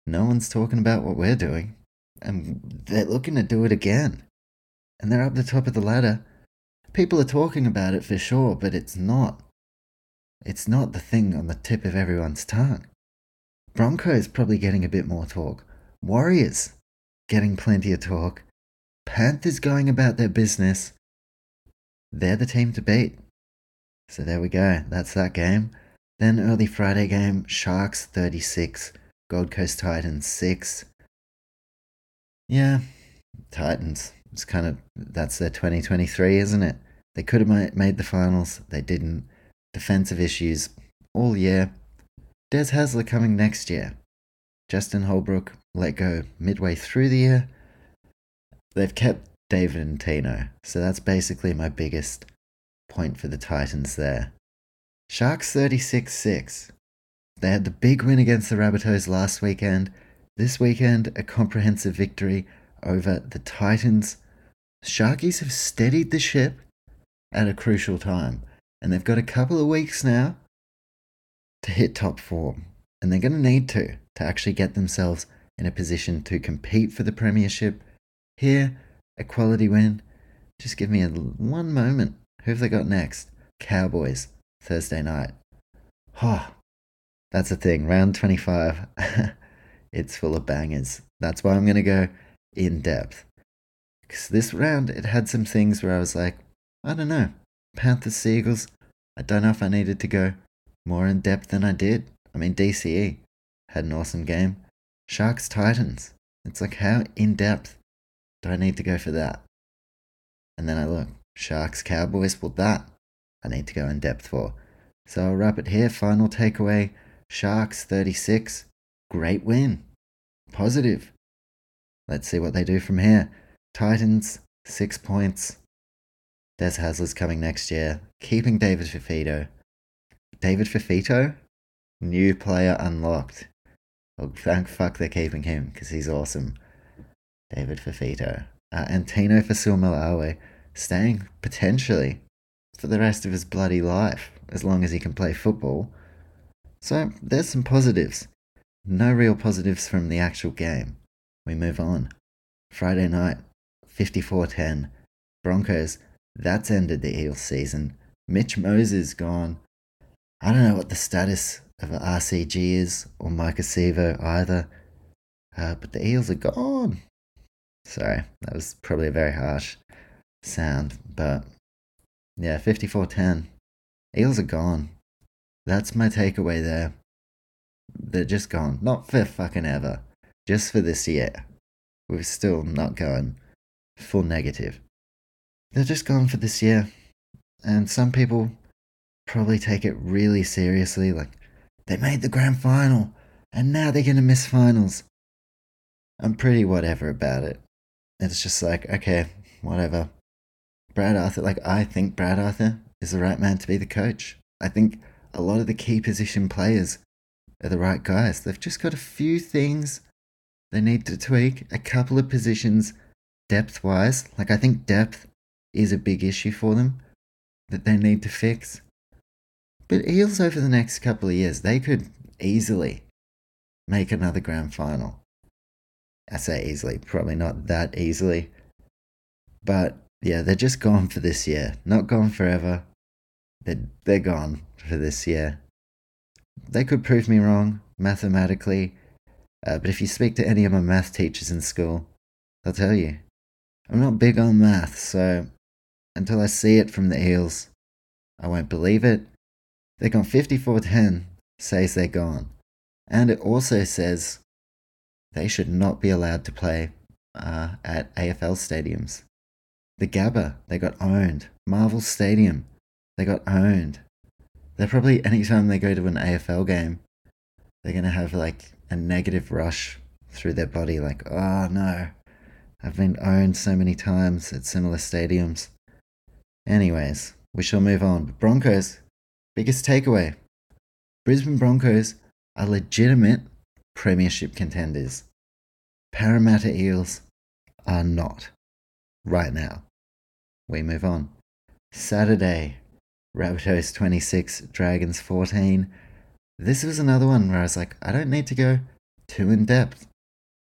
No one's talking about what we're doing. And they're looking to do it again. And they're up the top of the ladder. People are talking about it for sure, but it's not. It's not the thing on the tip of everyone's tongue. Broncos probably getting a bit more talk. Warriors getting plenty of talk. Panthers going about their business. They're the team to beat. So there we go. That's that game. Then early Friday game, Sharks 36, Gold Coast Titans 6. Yeah, Titans. It's kind of that's their 2023, isn't it? They could have made the finals, they didn't. Defensive issues all year. Des Hasler coming next year. Justin Holbrook let go midway through the year. They've kept David and Tino, so that's basically my biggest point for the Titans there. Sharks 36 6. They had the big win against the Rabbitohs last weekend. This weekend, a comprehensive victory over the Titans. Sharkies have steadied the ship at a crucial time, and they've got a couple of weeks now to hit top form, and they're going to need to to actually get themselves in a position to compete for the premiership. Here, a quality win. Just give me a one moment. Who have they got next? Cowboys, Thursday night. Oh, that's a thing. Round 25. it's full of bangers. That's why I'm going to go in depth. Because this round, it had some things where I was like, I don't know. Panthers, Seagulls. I don't know if I needed to go more in depth than I did. I mean, DCE had an awesome game. Sharks, Titans. It's like, how in depth do I need to go for that? And then I look, Sharks, Cowboys, well, that I need to go in depth for. So I'll wrap it here. Final takeaway Sharks 36. Great win. Positive. Let's see what they do from here. Titans, six points. Des Hasler's coming next year. Keeping David Fifita. David Fafito, New player unlocked. Well, thank fuck they're keeping him because he's awesome. David Fafito. Uh, and Tino Fa'asuamaleaui staying potentially for the rest of his bloody life as long as he can play football. So there's some positives. No real positives from the actual game. We move on. Friday night, 54 10. Broncos, that's ended the Eels season. Mitch Moses gone. I don't know what the status of RCG is or Sivo either, uh, but the Eels are gone. Sorry, that was probably a very harsh sound, but yeah, 54 10. Eels are gone. That's my takeaway there. They're just gone. Not for fucking ever just for this year. We're still not going full negative. They're just gone for this year. And some people probably take it really seriously like, they made the grand final and now they're going to miss finals. I'm pretty whatever about it. It's just like, okay, whatever. Brad Arthur, like, I think Brad Arthur is the right man to be the coach. I think a lot of the key position players are the right guys. They've just got a few things they need to tweak a couple of positions depth wise. Like, I think depth is a big issue for them that they need to fix. But Eels over the next couple of years, they could easily make another grand final. I say easily, probably not that easily. But yeah, they're just gone for this year. Not gone forever. They're, they're gone for this year. They could prove me wrong mathematically, uh, but if you speak to any of my math teachers in school, they'll tell you. I'm not big on math, so until I see it from the Eels, I won't believe it. They're gone 54 10, says they're gone. And it also says they should not be allowed to play uh, at AFL stadiums. The Gabba, they got owned. Marvel Stadium, they got owned. They're probably, anytime they go to an AFL game, they're going to have like a negative rush through their body, like, oh no, I've been owned so many times at similar stadiums. Anyways, we shall move on. Broncos, biggest takeaway Brisbane Broncos are legitimate premiership contenders. Parramatta Eels are not right now. We move on. Saturday, Rabbitohs 26, Dragons 14. This was another one where I was like, I don't need to go too in depth.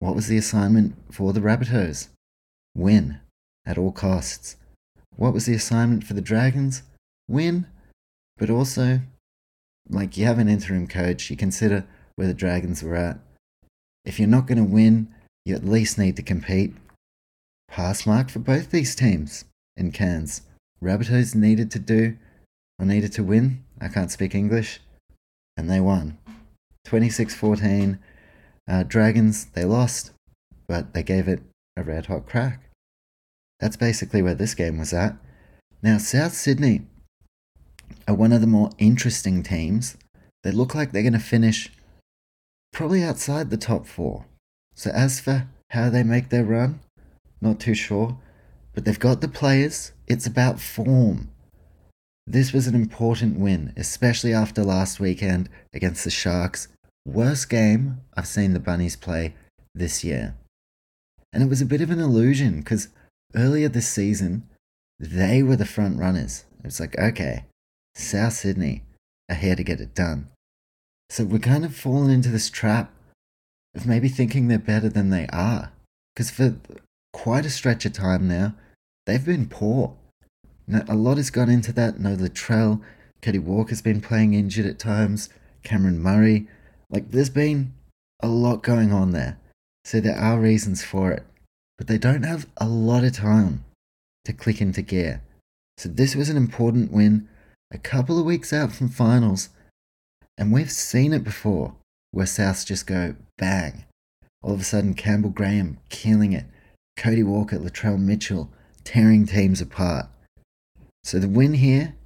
What was the assignment for the Rabbitohs? Win at all costs. What was the assignment for the Dragons? Win, but also, like, you have an interim coach, you consider where the Dragons were at. If you're not going to win, you at least need to compete. Pass mark for both these teams in Cairns. Rabbitohs needed to do, or needed to win. I can't speak English. And they won. 26 14. Uh, Dragons, they lost, but they gave it a red hot crack. That's basically where this game was at. Now, South Sydney are one of the more interesting teams. They look like they're going to finish probably outside the top four. So, as for how they make their run, not too sure. But they've got the players. It's about form. This was an important win, especially after last weekend against the Sharks. Worst game I've seen the Bunnies play this year. And it was a bit of an illusion because earlier this season, they were the front runners. It's like, okay, South Sydney are here to get it done. So we're kind of falling into this trap of maybe thinking they're better than they are. Because for quite a stretch of time now, they've been poor. Now, a lot has gone into that. No, Latrell, Cody Walker's been playing injured at times, Cameron Murray. Like, there's been a lot going on there. So there are reasons for it but they don't have a lot of time to click into gear. So this was an important win, a couple of weeks out from finals, and we've seen it before where Souths just go bang. All of a sudden, Campbell Graham killing it, Cody Walker, Latrell Mitchell tearing teams apart. So the win here,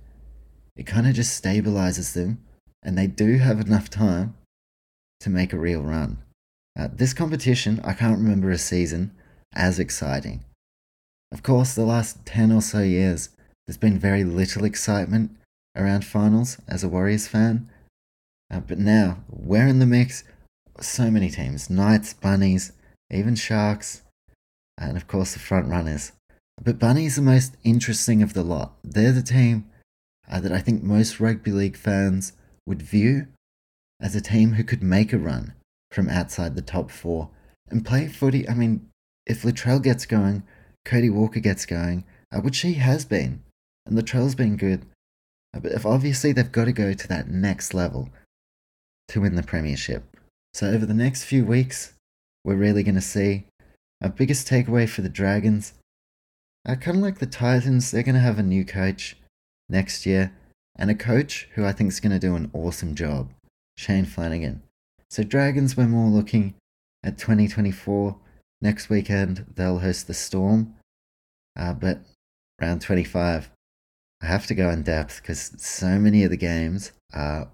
it kind of just stabilizes them, and they do have enough time to make a real run. Uh, this competition, I can't remember a season as exciting. Of course, the last 10 or so years, there's been very little excitement around finals as a Warriors fan. Uh, but now, we're in the mix. So many teams Knights, Bunnies, even Sharks, and of course the front runners. But Bunnies are the most interesting of the lot. They're the team uh, that I think most rugby league fans would view as a team who could make a run from outside the top four and play footy. I mean, if Latrell gets going, Cody Walker gets going, uh, which he has been, and Latrell's been good, but if obviously they've got to go to that next level to win the premiership. So over the next few weeks, we're really going to see our biggest takeaway for the Dragons. I kind of like the Titans, they're going to have a new coach next year, and a coach who I think is going to do an awesome job, Shane Flanagan. So Dragons, we're more looking at 2024 Next weekend, they'll host the Storm. Uh, but round 25, I have to go in depth because so many of the games are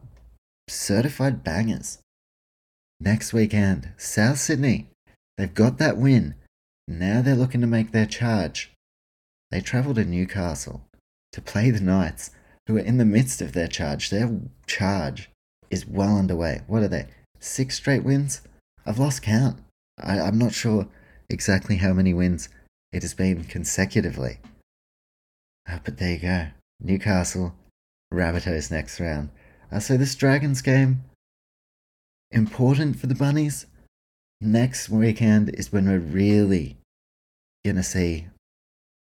certified bangers. Next weekend, South Sydney. They've got that win. Now they're looking to make their charge. They travel to Newcastle to play the Knights, who are in the midst of their charge. Their charge is well underway. What are they? Six straight wins? I've lost count. I, I'm not sure exactly how many wins it has been consecutively. Uh, but there you go. Newcastle, Rabbitohs next round. Uh, so this Dragons game, important for the Bunnies. Next weekend is when we're really going to see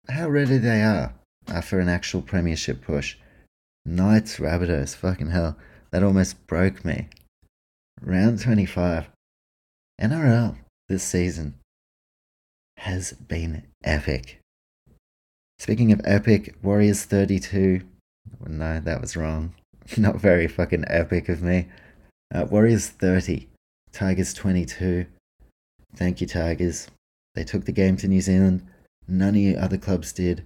how ready they are uh, for an actual premiership push. Knights, Rabbitohs, fucking hell. That almost broke me. Round 25. NRL this season has been epic. Speaking of epic, Warriors 32. No, that was wrong. Not very fucking epic of me. Uh, Warriors 30. Tigers 22. Thank you, Tigers. They took the game to New Zealand. None of you other clubs did.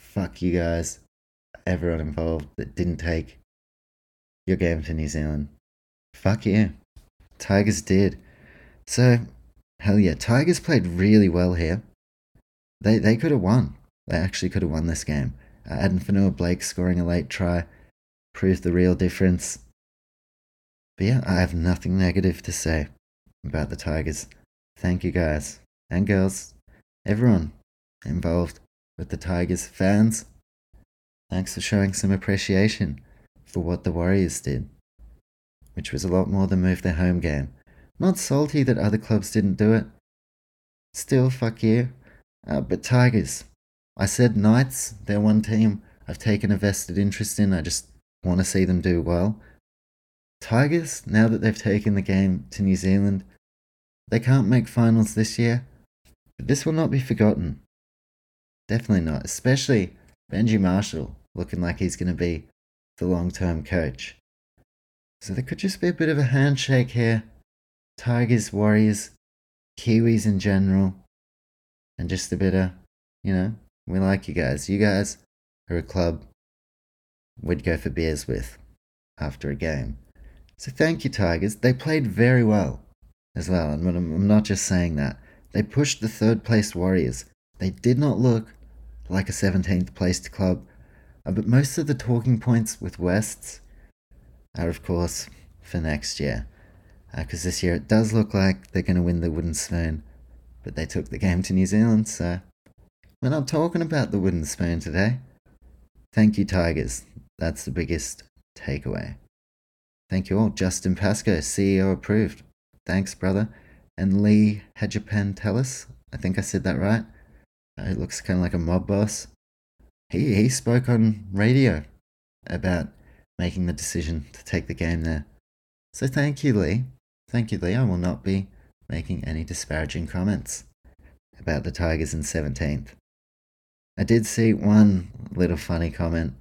Fuck you guys. Everyone involved that didn't take your game to New Zealand. Fuck you. Tigers did. So, hell yeah, Tigers played really well here. They they could have won. They actually could have won this game. Uh, Addin Fonua-Blake scoring a late try proved the real difference. But yeah, I have nothing negative to say about the Tigers. Thank you guys and girls, everyone involved with the Tigers, fans. Thanks for showing some appreciation for what the Warriors did, which was a lot more than move their home game. Not salty that other clubs didn't do it. Still, fuck you. Uh, but Tigers, I said Knights, they're one team I've taken a vested interest in. I just want to see them do well. Tigers, now that they've taken the game to New Zealand, they can't make finals this year, but this will not be forgotten. Definitely not, especially Benji Marshall looking like he's going to be the long term coach. So there could just be a bit of a handshake here. Tigers, Warriors, Kiwis in general, and just a bit of, you know, we like you guys. You guys are a club we'd go for beers with after a game. So thank you, Tigers. They played very well as well. And I'm not just saying that. They pushed the third place Warriors. They did not look like a 17th placed club. Uh, but most of the talking points with Wests are, of course, for next year. Because uh, this year it does look like they're going to win the Wooden Spoon. But they took the game to New Zealand, so we're not talking about the Wooden Spoon today. Thank you, Tigers. That's the biggest takeaway. Thank you all. Justin Pascoe, CEO approved. Thanks, brother. And Lee Hagipantelis, I think I said that right. Uh, he looks kind of like a mob boss. He, he spoke on radio about making the decision to take the game there. So thank you, Lee. Thank you, Lee. I will not be making any disparaging comments about the Tigers in 17th. I did see one little funny comment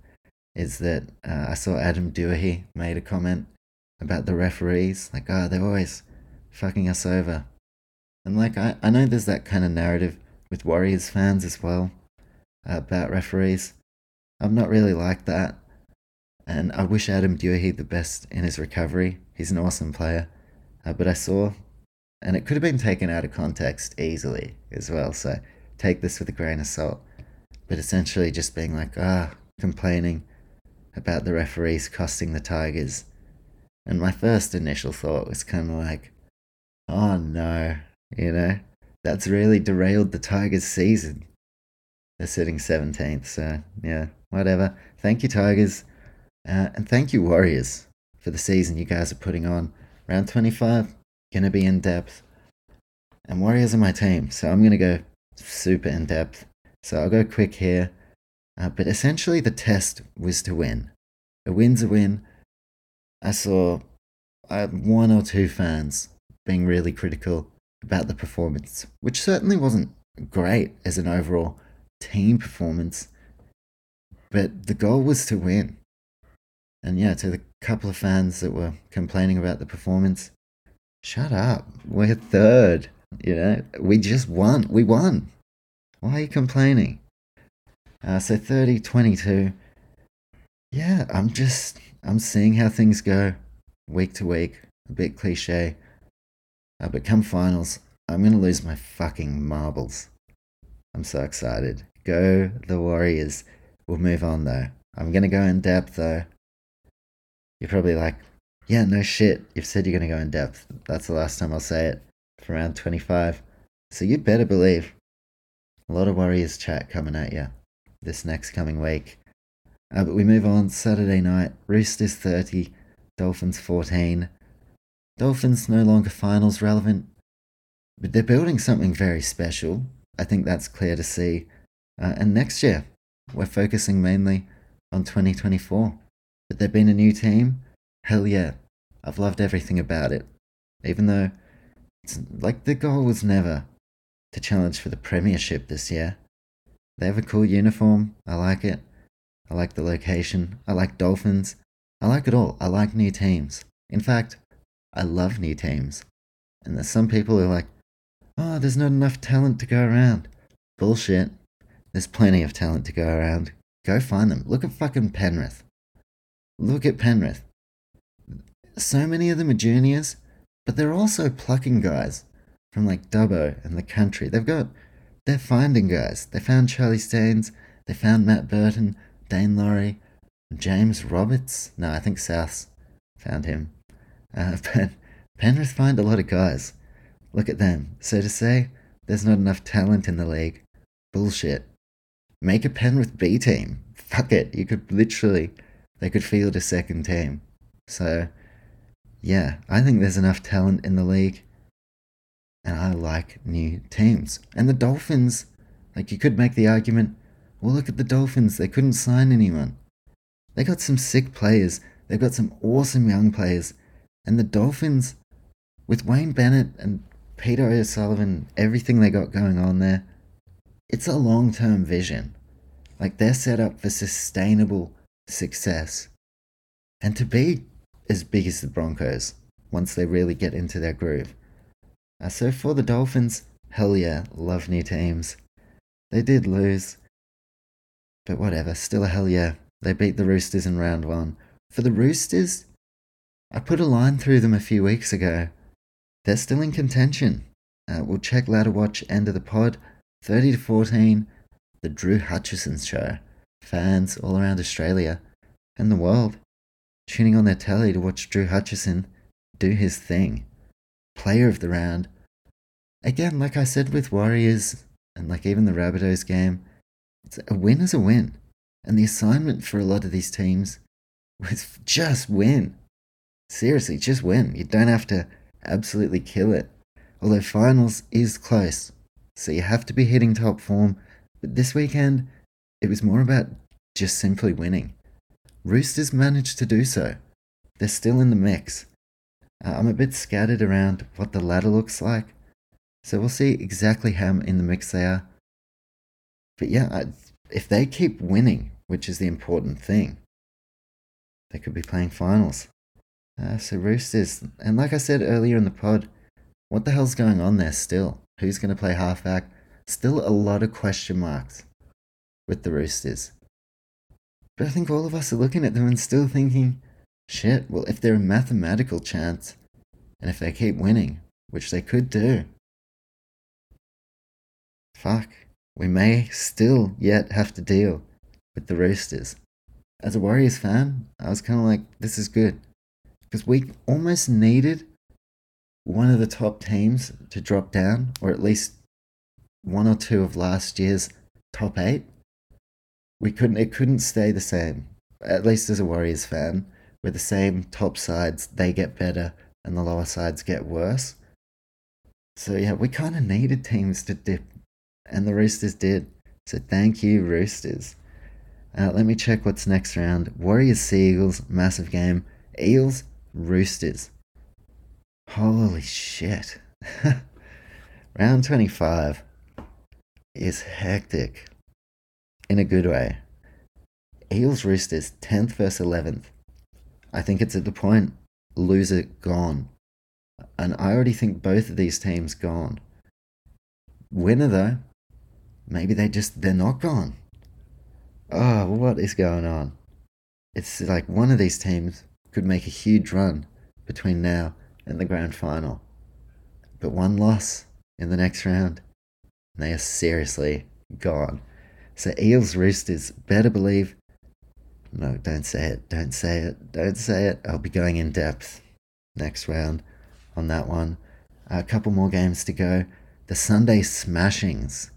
is that uh, I saw Adam Doueihi made a comment about the referees. Like, oh, they're always fucking us over. And like, I, I know there's that kind of narrative with Warriors fans as well uh, about referees. I'm not really like that. And I wish Adam Doueihi the best in his recovery. He's an awesome player. Uh, but I saw, and it could have been taken out of context easily as well. So take this with a grain of salt. But essentially just being like, ah, complaining about the referees costing the Tigers. And my first initial thought was kind of like, oh no, you know, that's really derailed the Tigers' season. They're sitting 17th, so yeah, whatever. Thank you, Tigers. Uh, and thank you, Warriors, for the season you guys are putting on. Round 25, gonna be in depth. And Warriors are my team, so I'm gonna go super in depth. So I'll go quick here. Uh, but essentially, the test was to win. A win's a win. I saw uh, one or two fans being really critical about the performance, which certainly wasn't great as an overall team performance. But the goal was to win. And yeah, to the couple of fans that were complaining about the performance, shut up. We're third. You know, we just won. We won. Why are you complaining? Uh, so 30 22. Yeah, I'm just, I'm seeing how things go week to week. A bit cliche. Uh, but come finals, I'm going to lose my fucking marbles. I'm so excited. Go the Warriors. We'll move on though. I'm going to go in depth though. You're probably like, yeah, no shit. You've said you're going to go in depth. That's the last time I'll say it. for round 25. So you better believe a lot of Warriors chat coming at you this next coming week. Uh, but we move on Saturday night. Roosters 30, Dolphins 14. Dolphins no longer finals relevant, but they're building something very special. I think that's clear to see. Uh, and next year, we're focusing mainly on 2024. But they've been a new team. Hell yeah. I've loved everything about it. Even though it's like the goal was never to challenge for the Premiership this year. They have a cool uniform. I like it. I like the location. I like Dolphins. I like it all. I like new teams. In fact, I love new teams. And there's some people who are like, oh, there's not enough talent to go around. Bullshit. There's plenty of talent to go around. Go find them. Look at fucking Penrith. Look at Penrith. So many of them are juniors, but they're also plucking guys from like Dubbo and the country. They've got, they're finding guys. They found Charlie Staines. They found Matt Burton, Daine Laurie, James Roberts. No, I think Souths found him. Uh, but Penrith find a lot of guys. Look at them. So to say there's not enough talent in the league, bullshit. Make a Penrith B team. Fuck it. You could literally, they could field a second team. So, yeah, I think there's enough talent in the league. And I like new teams. And the Dolphins, like you could make the argument, well, look at the Dolphins. They couldn't sign anyone. They got some sick players. They've got some awesome young players. And the Dolphins, with Wayne Bennett and Peter O'Sullivan, everything they got going on there, it's a long term vision. Like they're set up for sustainable success. And to be as big as the Broncos once they really get into their groove. Uh, so for the Dolphins, hell yeah, love new teams. They did lose, but whatever, still a hell yeah. They beat the Roosters in round one. For the Roosters, I put a line through them a few weeks ago. They're still in contention. Uh, we'll check Ladder Watch end of the pod. 30 to 14, the Drew Hutchison show. Fans all around Australia and the world tuning on their telly to watch Drew Hutchison do his thing. Player of the round. Again, like I said with Warriors and like even the Rabbitohs game, it's a win is a win. And the assignment for a lot of these teams was just win. Seriously, just win. You don't have to absolutely kill it. Although finals is close. So you have to be hitting top form. But this weekend, it was more about just simply winning. Roosters managed to do so. They're still in the mix. Uh, I'm a bit scattered around what the ladder looks like. So we'll see exactly how in the mix they are. But yeah, if they keep winning, which is the important thing, they could be playing finals. Uh, so Roosters, and like I said earlier in the pod, what the hell's going on there still? Who's going to play halfback? Still a lot of question marks with the Roosters. But I think all of us are looking at them and still thinking, shit, well, if they're a mathematical chance, and if they keep winning, which they could do, fuck, we may still yet have to deal with the Roosters. As a Warriors fan, I was kind of like, this is good. Because we almost needed one of the top teams to drop down, or at least one or two of last year's top eight. We couldn't. It couldn't stay the same. At least as a Warriors fan, where the same top sides they get better and the lower sides get worse. So yeah, we kind of needed teams to dip, and the Roosters did. So thank you, Roosters. Uh, let me check what's next round. Warriors, Seagulls, massive game. Eels, Roosters. Holy shit. Round 25 is hectic in a good way. Eels Roosters 10th versus 11th. I think it's at the point loser gone. And I already think both of these teams gone. Winner though, maybe they just they're not gone. Oh, what is going on? It's like one of these teams could make a huge run between now and the grand final. But one loss in the next round, and they are seriously gone. So Eels Roosters, better believe. No, don't say it. Don't say it. Don't say it. I'll be going in depth next round on that one. A couple more games to go. The Sunday smashings.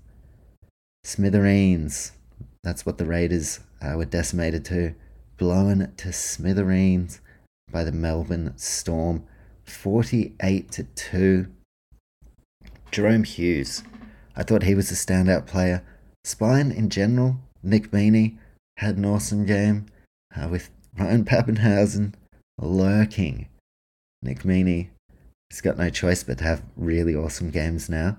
Smithereens. That's what the Raiders uh, were decimated to. Blown to smithereens by the Melbourne Storm. 48 to 2. Jahrome Hughes. I thought he was a standout player. Spine in general, Nick Meaney had an awesome game uh, with Ryan Papenhuyzen lurking. Nick Meaney has got no choice but to have really awesome games now.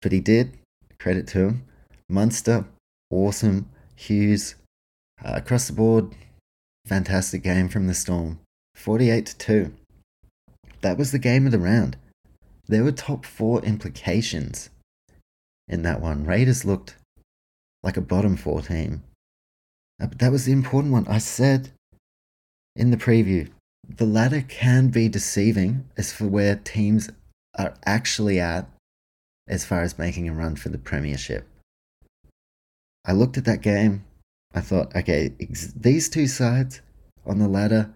But he did. Credit to him. Munster, awesome. Hughes, uh, across the board, fantastic game from the Storm. 48 to 2. That was the game of the round. There were top four implications in that one. Raiders looked like a bottom four team. Uh, but that was the important one. I said in the preview the ladder can be deceiving as for where teams are actually at as far as making a run for the Premiership. I looked at that game. I thought, okay, ex- these two sides on the ladder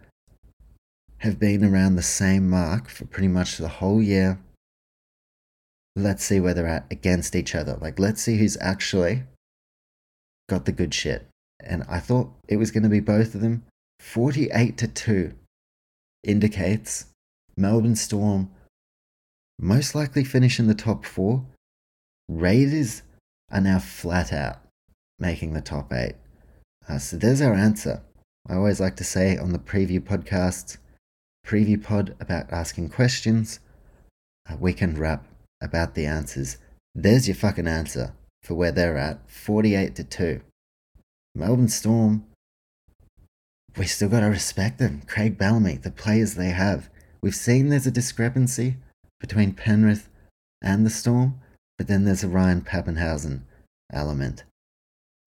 have been around the same mark for pretty much the whole year. Let's see where they're at against each other. Like, let's see who's actually got the good shit. And I thought it was going to be both of them. 48 to 2 indicates Melbourne Storm most likely finish in the top four. Raiders are now flat out making the top eight. Uh, so there's our answer. I always like to say on the preview podcasts, preview pod about asking questions, uh, weekend wrap about the answers. There's your fucking answer for where they're at 48 to 2. Melbourne Storm we still got to respect them. Craig Bellamy, the players they have. We've seen there's a discrepancy between Penrith and the Storm, but then there's a Ryan Papenhuyzen element.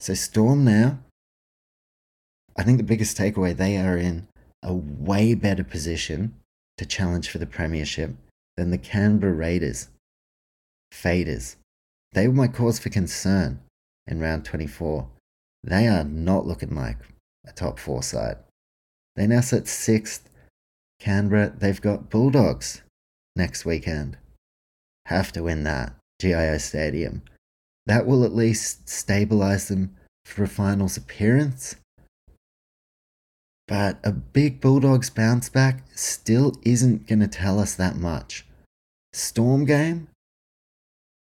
So, Storm now, I think the biggest takeaway, they are in a way better position to challenge for the Premiership than the Canberra Raiders. Faders. They were my cause for concern in round 24. They are not looking like a top four side. They now sit sixth. Canberra, they've got Bulldogs next weekend. Have to win that. GIO Stadium. That will at least stabilise them for a finals appearance. But a big Bulldogs bounce back still isn't going to tell us that much. Storm game,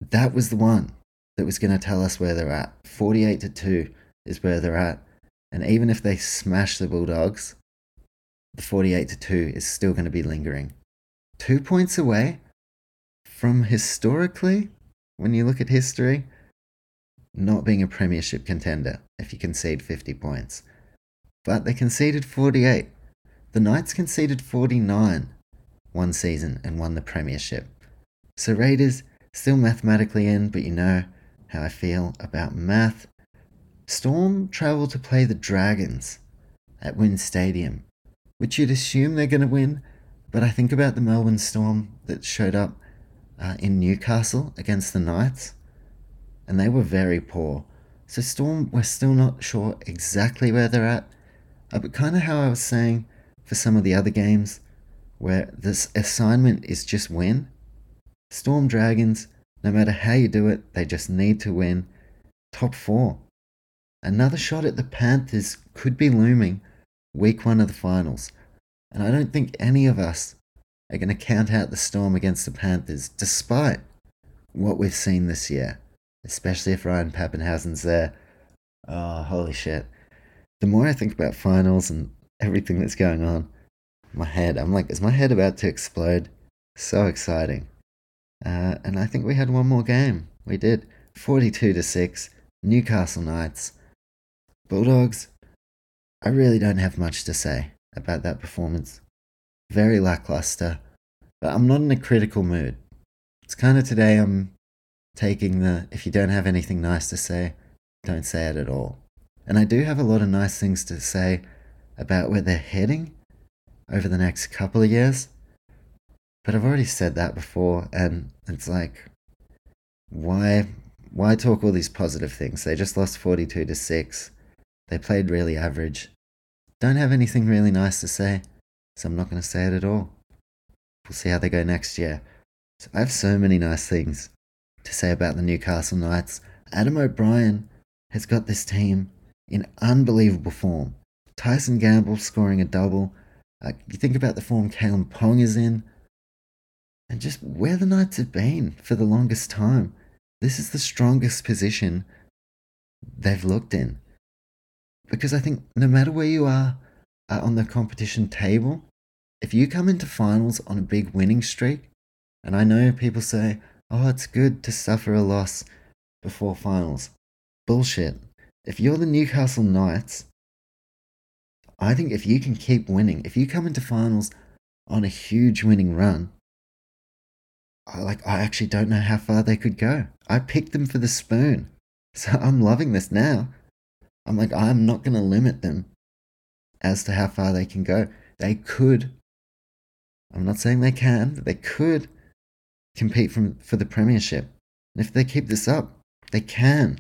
that was the one that was going to tell us where they're at. 48 to 2 is where they're at. And even if they smash the Bulldogs, the 48 to 2 is still going to be lingering. Two points away from historically, when you look at history, not being a premiership contender if you concede 50 points. But they conceded 48. The Knights conceded 49 one season and won the premiership. So Raiders still mathematically in, but you know how I feel about math. Storm travel to play the Dragons at WIN Stadium, which you'd assume they're going to win, but I think about the Melbourne Storm that showed up uh, in Newcastle against the Knights, and they were very poor. So Storm, we're still not sure exactly where they're at, uh, but kind of how I was saying for some of the other games, where this assignment is just win. Storm Dragons, no matter how you do it, they just need to win. Top four. Another shot at the Panthers could be looming week one of the finals, and I don't think any of us are going to count out the Storm against the Panthers, despite what we've seen this year, especially if Ryan Papenhuyzen's there. Oh, holy shit. The more I think about finals and everything that's going on, my head, I'm like, is my head about to explode? So exciting. Uh, and I think we had one more game. We did. 42 to 6, Newcastle Knights. Bulldogs, I really don't have much to say about that performance. Very lackluster, but I'm not in a critical mood. It's kind of today I'm taking the if you don't have anything nice to say, don't say it at all. And I do have a lot of nice things to say about where they're heading over the next couple of years. But I've already said that before, and it's like, why, why talk all these positive things? They just lost 42 to 6. They played really average. Don't have anything really nice to say, so I'm not going to say it at all. We'll see how they go next year. So I have so many nice things to say about the Newcastle Knights. Adam O'Brien has got this team in unbelievable form. Tyson Gamble scoring a double. Uh, you think about the form Kalyn Ponga is in, and just where the Knights have been for the longest time. This is the strongest position they've looked in. Because I think no matter where you are uh, on the competition table, if you come into finals on a big winning streak, and I know people say, oh, it's good to suffer a loss before finals. Bullshit. If you're the Newcastle Knights, I think if you can keep winning, if you come into finals on a huge winning run, I, like I actually don't know how far they could go. I picked them for the spoon. So I'm loving this now. I'm like, I'm not going to limit them as to how far they can go. They could, I'm not saying they can, but they could compete from, for the Premiership. And if they keep this up, they can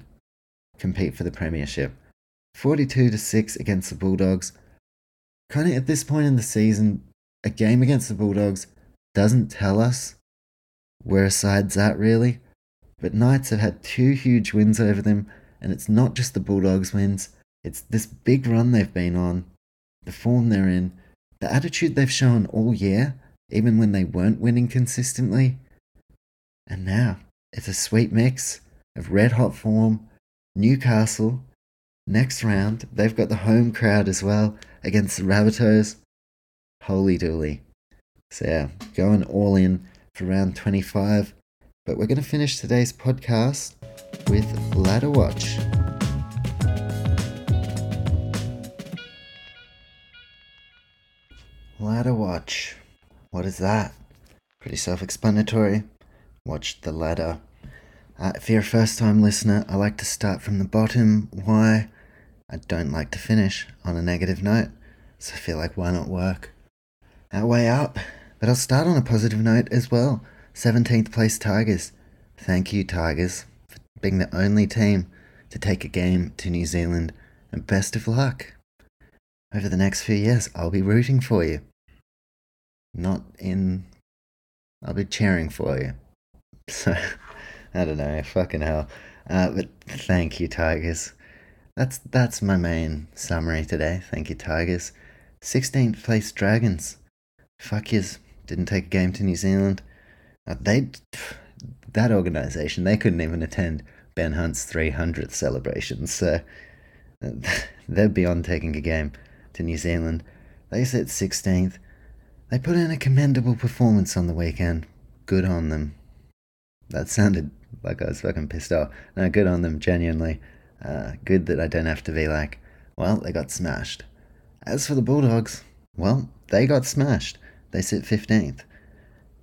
compete for the Premiership. 42 to 6 against the Bulldogs. Kind of at this point in the season, a game against the Bulldogs doesn't tell us where a side's at really. But Knights have had two huge wins over them, and it's not just the Bulldogs wins, it's this big run they've been on, the form they're in, the attitude they've shown all year, even when they weren't winning consistently. And now it's a sweet mix of red hot form, Newcastle. Next round, they've got the home crowd as well against the Rabbitohs. Holy dooly. So, yeah, going all in for round 25. But we're going to finish today's podcast with Ladder Watch. Ladder Watch. What is that? Pretty self explanatory. Watch the ladder. Uh, if you're a first time listener, I like to start from the bottom. Why? I don't like to finish on a negative note. So I feel like why not work our way up? But I'll start on a positive note as well. 17th place Tigers. Thank you, Tigers, for being the only team to take a game to New Zealand. And best of luck. Over the next few years, I'll be rooting for you. Not in. I'll be cheering for you. So, I don't know, fucking hell. Uh, but thank you, Tigers. That's that's my main summary today. Thank you, Tigers. 16th place Dragons. Fuck yous. Didn't take a game to New Zealand. Uh, they, that organisation, they couldn't even attend Ben Hunt's 300th celebration. So uh, they're beyond taking a game to New Zealand. They sit 16th. They put in a commendable performance on the weekend. Good on them. That sounded like I was fucking pissed off. No, good on them, genuinely. Uh, good that I don't have to be like, well, they got smashed. As for the Bulldogs, well, they got smashed. They sit 15th.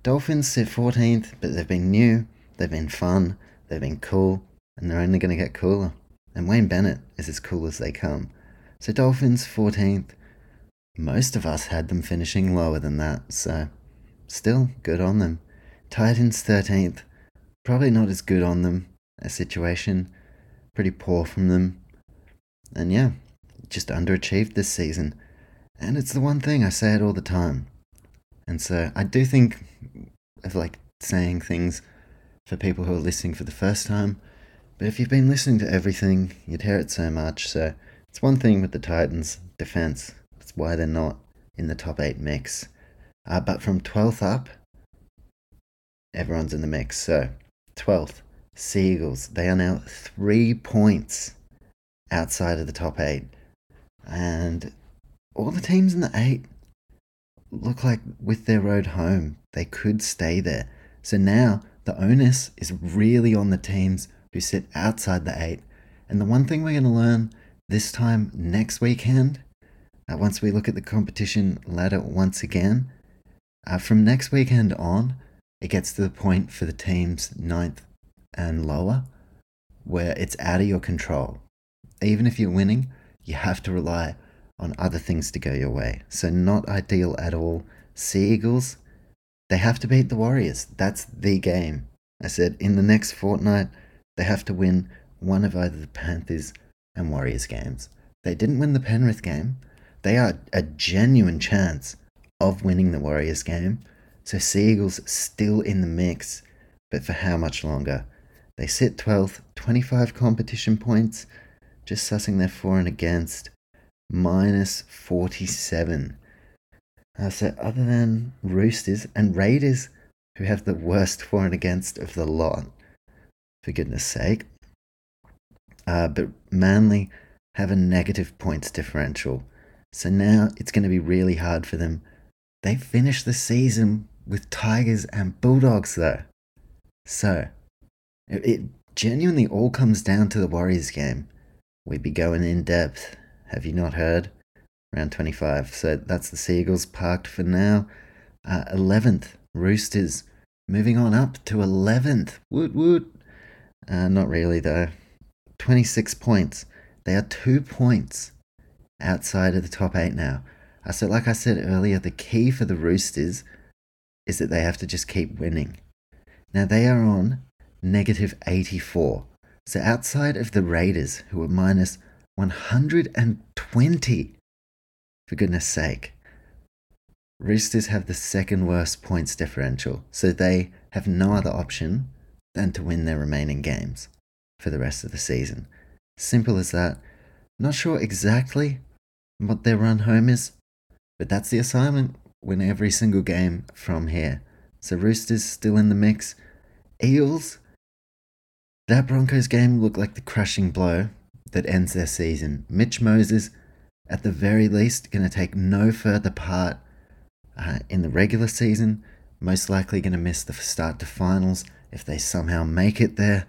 Dolphins sit 14th, but they've been new, they've been fun, they've been cool, and they're only going to get cooler. And Wayne Bennett is as cool as they come. So Dolphins 14th. Most of us had them finishing lower than that, so still good on them. Titans 13th. Probably not as good on them. A situation pretty poor from them. And yeah, just underachieved this season. And it's the one thing I say it all the time. And so I do think of like saying things for people who are listening for the first time. But if you've been listening to everything, you'd hear it so much. So it's one thing with the Titans' defense. That's why they're not in the top eight mix. Uh, but from 12th up, everyone's in the mix. So 12th, Seagulls. They are now three points outside of the top eight. And all the teams in the eight look like with their road home, they could stay there. So now the onus is really on the teams who sit outside the eight. And the one thing we're going to learn this time next weekend, uh, once we look at the competition ladder once again, uh, from next weekend on, it gets to the point for the teams ninth and lower where it's out of your control. Even if you're winning, you have to rely on other things to go your way. So, not ideal at all. Sea Eagles, they have to beat the Warriors. That's the game. I said in the next fortnight, they have to win one of either the Panthers and Warriors games. They didn't win the Penrith game. They are a genuine chance of winning the Warriors game. So Seagulls still in the mix, but for how much longer? They sit 12th, 25 competition points, just sussing their for and against, minus 47. Uh, so, other than Roosters and Raiders, who have the worst for and against of the lot, for goodness sake, uh, but Manly have a negative points differential. So now it's going to be really hard for them. They finished the season with Tigers and Bulldogs, though. So, it genuinely all comes down to the Warriors game. We'd be going in depth. Have you not heard? Round 25. So that's the Seagulls parked for now. Uh, 11th, Roosters. Moving on up to 11th. Woot woot. Uh, not really, though. 26 points. They are two points outside of the top eight now. Uh, so, like I said earlier, the key for the Roosters is that they have to just keep winning. Now, they are on negative 84. So outside of the Raiders, who are minus 120, for goodness sake, Roosters have the second worst points differential, so they have no other option than to win their remaining games for the rest of the season. Simple as that. Not sure exactly what their run home is, but that's the assignment. Win every single game from here. So Roosters still in the mix. Eels that Broncos game looked like the crushing blow that ends their season. Mitch Moses, at the very least, going to take no further part uh, in the regular season. Most likely going to miss the start to finals if they somehow make it there.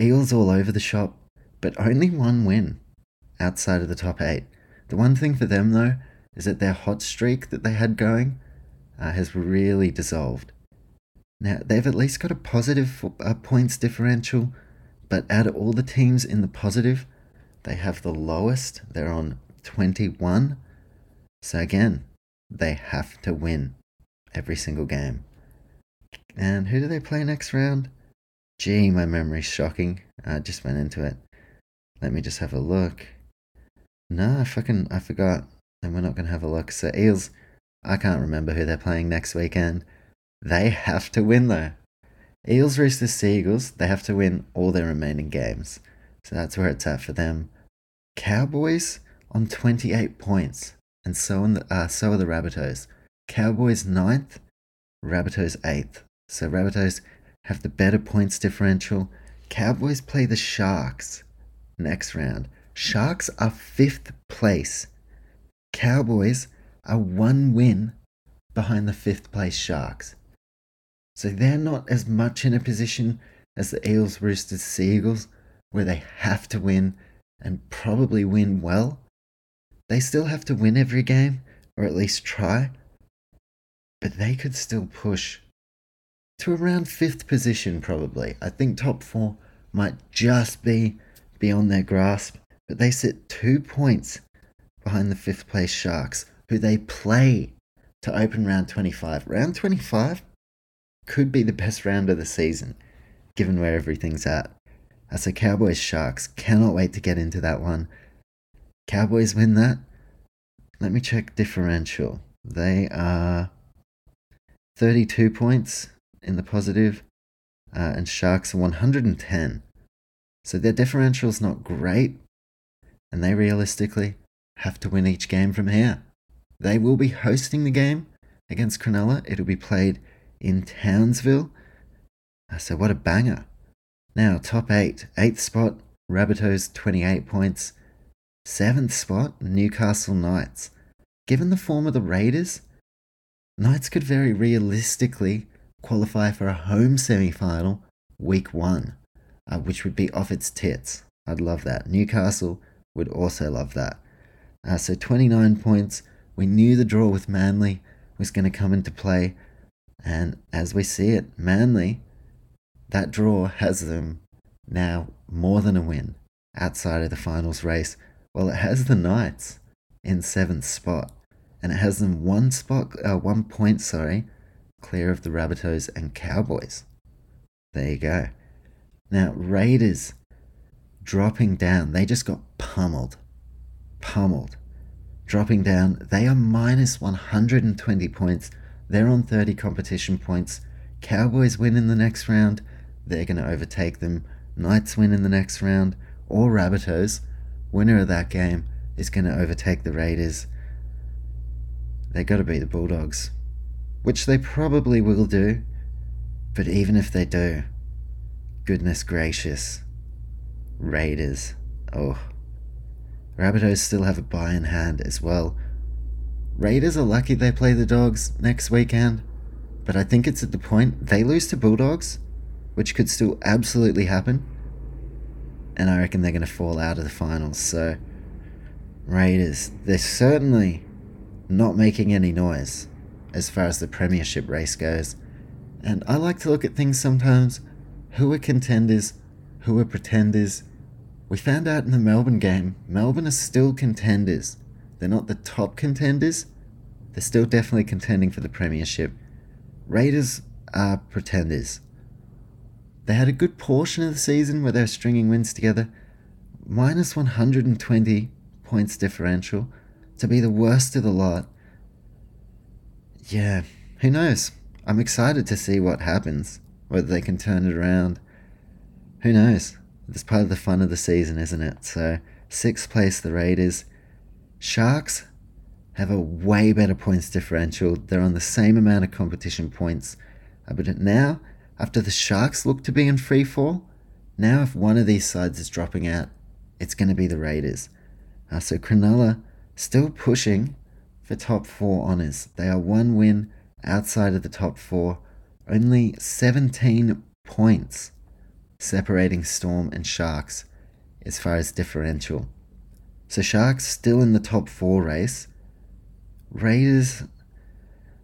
Eels all over the shop, but only one win outside of the top eight. The one thing for them, though, is that their hot streak that they had going uh, has really dissolved. Now, they've at least got a positive uh, points differential, but out of all the teams in the positive, they have the lowest. They're on 21. So, again, they have to win every single game. And who do they play next round? Gee, my memory's shocking. I just went into it. Let me just have a look. No, I fucking I forgot. And we're not gonna have a look. So Eels, I can't remember who they're playing next weekend. They have to win though. Eels, Roosters, Seagulls, they have to win all their remaining games. So that's where it's at for them. Cowboys on 28 points, and so, the, uh, so are the Rabbitohs. Cowboys 9th, Rabbitohs 8th. So Rabbitohs have the better points differential. Cowboys play the Sharks next round. Sharks are 5th place. Cowboys are one win behind the 5th place Sharks. So they're not as much in a position as the Eels, Roosters, Seagulls, where they have to win and probably win well. They still have to win every game, or at least try, but they could still push to around fifth position, probably. I think top four might just be beyond their grasp, but they sit two points behind the fifth place Sharks, who they play to open round 25. Round 25 could be the best round of the season, given where everything's at. As the Cowboys Sharks, cannot wait to get into that one. Cowboys win that. Let me check differential. They are 32 points in the positive, uh, and Sharks are 110. So their differential's not great, and they realistically have to win each game from here. They will be hosting the game against Cronulla. It'll be played in Townsville. Uh, so what a banger. Now, top eight. Eighth spot, Rabbitohs, 28 points. Seventh spot, Newcastle Knights. Given the form of the Raiders, Knights could very realistically qualify for a home semi final week one, uh, which would be off its tits. I'd love that. Newcastle would also love that. Uh, so 29 points. We knew the draw with Manly was going to come into play. And as we see it, Manly, that draw has them now more than a win outside of the finals race. Well, it has the Knights in seventh spot, and it has them one spot, uh, one point, sorry, clear of the Rabbitohs and Cowboys. There you go. Now Raiders dropping down. They just got pummeled, pummeled, dropping down. They are minus 120 points They're on 30 competition points. Cowboys win in the next round, they're going to overtake them. Knights win in the next round, or Rabbitohs, winner of that game, is going to overtake the Raiders. They got to beat the Bulldogs, which they probably will do. But even if they do, goodness gracious, Raiders, oh. Rabbitohs still have a bye in hand as well. Raiders are lucky they play the Dogs next weekend, but I think it's at the point they lose to Bulldogs, which could still absolutely happen, and I reckon they're going to fall out of the finals. So, Raiders, they're certainly not making any noise as far as the Premiership race goes. And I like to look at things sometimes who are contenders, who are pretenders. We found out in the Melbourne game, Melbourne are still contenders. They're not the top contenders, they're still definitely contending for the Premiership. Raiders are pretenders. They had a good portion of the season where they were stringing wins together. Minus 120 points differential to be the worst of the lot. Yeah, who knows? I'm excited to see what happens, whether they can turn it around. Who knows? It's part of the fun of the season, isn't it? So, sixth place, the Raiders. Sharks have a way better points differential. They're on the same amount of competition points. Uh, but now, after the Sharks look to be in free fall, now if one of these sides is dropping out, it's going to be the Raiders. Uh, so Cronulla still pushing for top four honours. They are one win outside of the top four, only 17 points separating Storm and Sharks as far as differential. So Sharks still in the top four race. Raiders,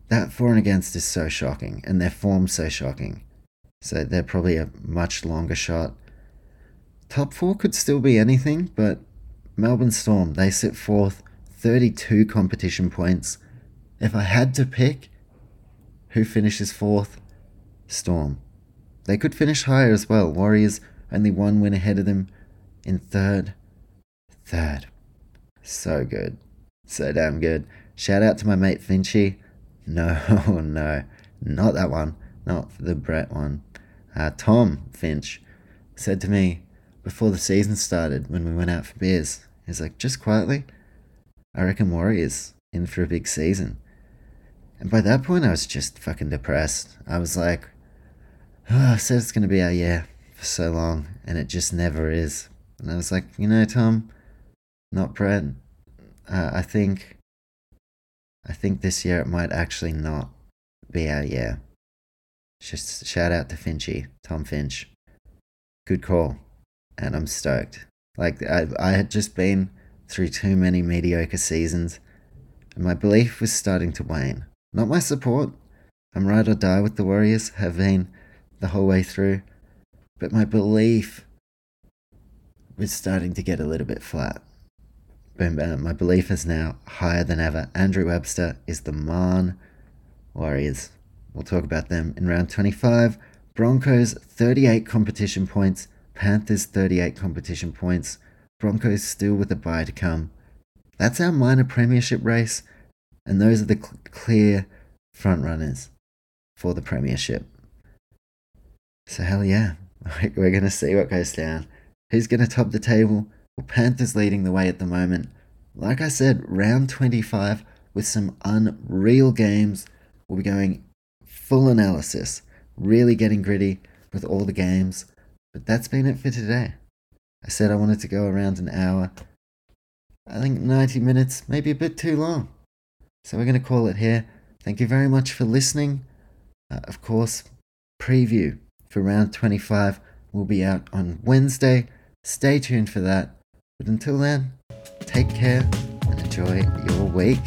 that for and against is so shocking, and their form so shocking. So they're probably a much longer shot. Top four could still be anything, but Melbourne Storm, they sit fourth, 32 competition points. If I had to pick who finishes fourth, Storm. They could finish higher as well. Warriors only one win ahead of them in third. Third. So good. So damn good. Shout out to my mate Finchy. No, no, not that one. Not the Brett one. Uh, Tom Finch said to me before the season started when we went out for beers, he's like, just quietly, I reckon Warriors in for a big season. And by that point, I was just fucking depressed. I was like, oh, I said it's going to be our year for so long, and it just never is. And I was like, you know, Tom, not Brett. Uh, I think, I think this year it might actually not be our year. Just shout out to Finchy, Tom Finch. Good call, and I'm stoked. Like I, I had just been through too many mediocre seasons, and my belief was starting to wane. Not my support. I'm ride or die with the Warriors, have been the whole way through, but my belief was starting to get a little bit flat. Boom, bam. My belief is now higher than ever. Andrew Webster is the man. Warriors. We'll talk about them in round 25. Broncos, 38 competition points. Panthers, 38 competition points. Broncos still with a bye to come. That's our minor premiership race, and those are the cl- clear front runners for the premiership. So, hell yeah, we're going to see what goes down. Who's going to top the table? Well, Panthers leading the way at the moment. Like I said, round 25 with some unreal games. We'll be going full analysis, really getting gritty with all the games. But that's been it for today. I said I wanted to go around an hour. I think 90 minutes, maybe a bit too long. So we're going to call it here. Thank you very much for listening. Uh, of course, preview for round 25 will be out on Wednesday. Stay tuned for that. But until then, take care and enjoy your week.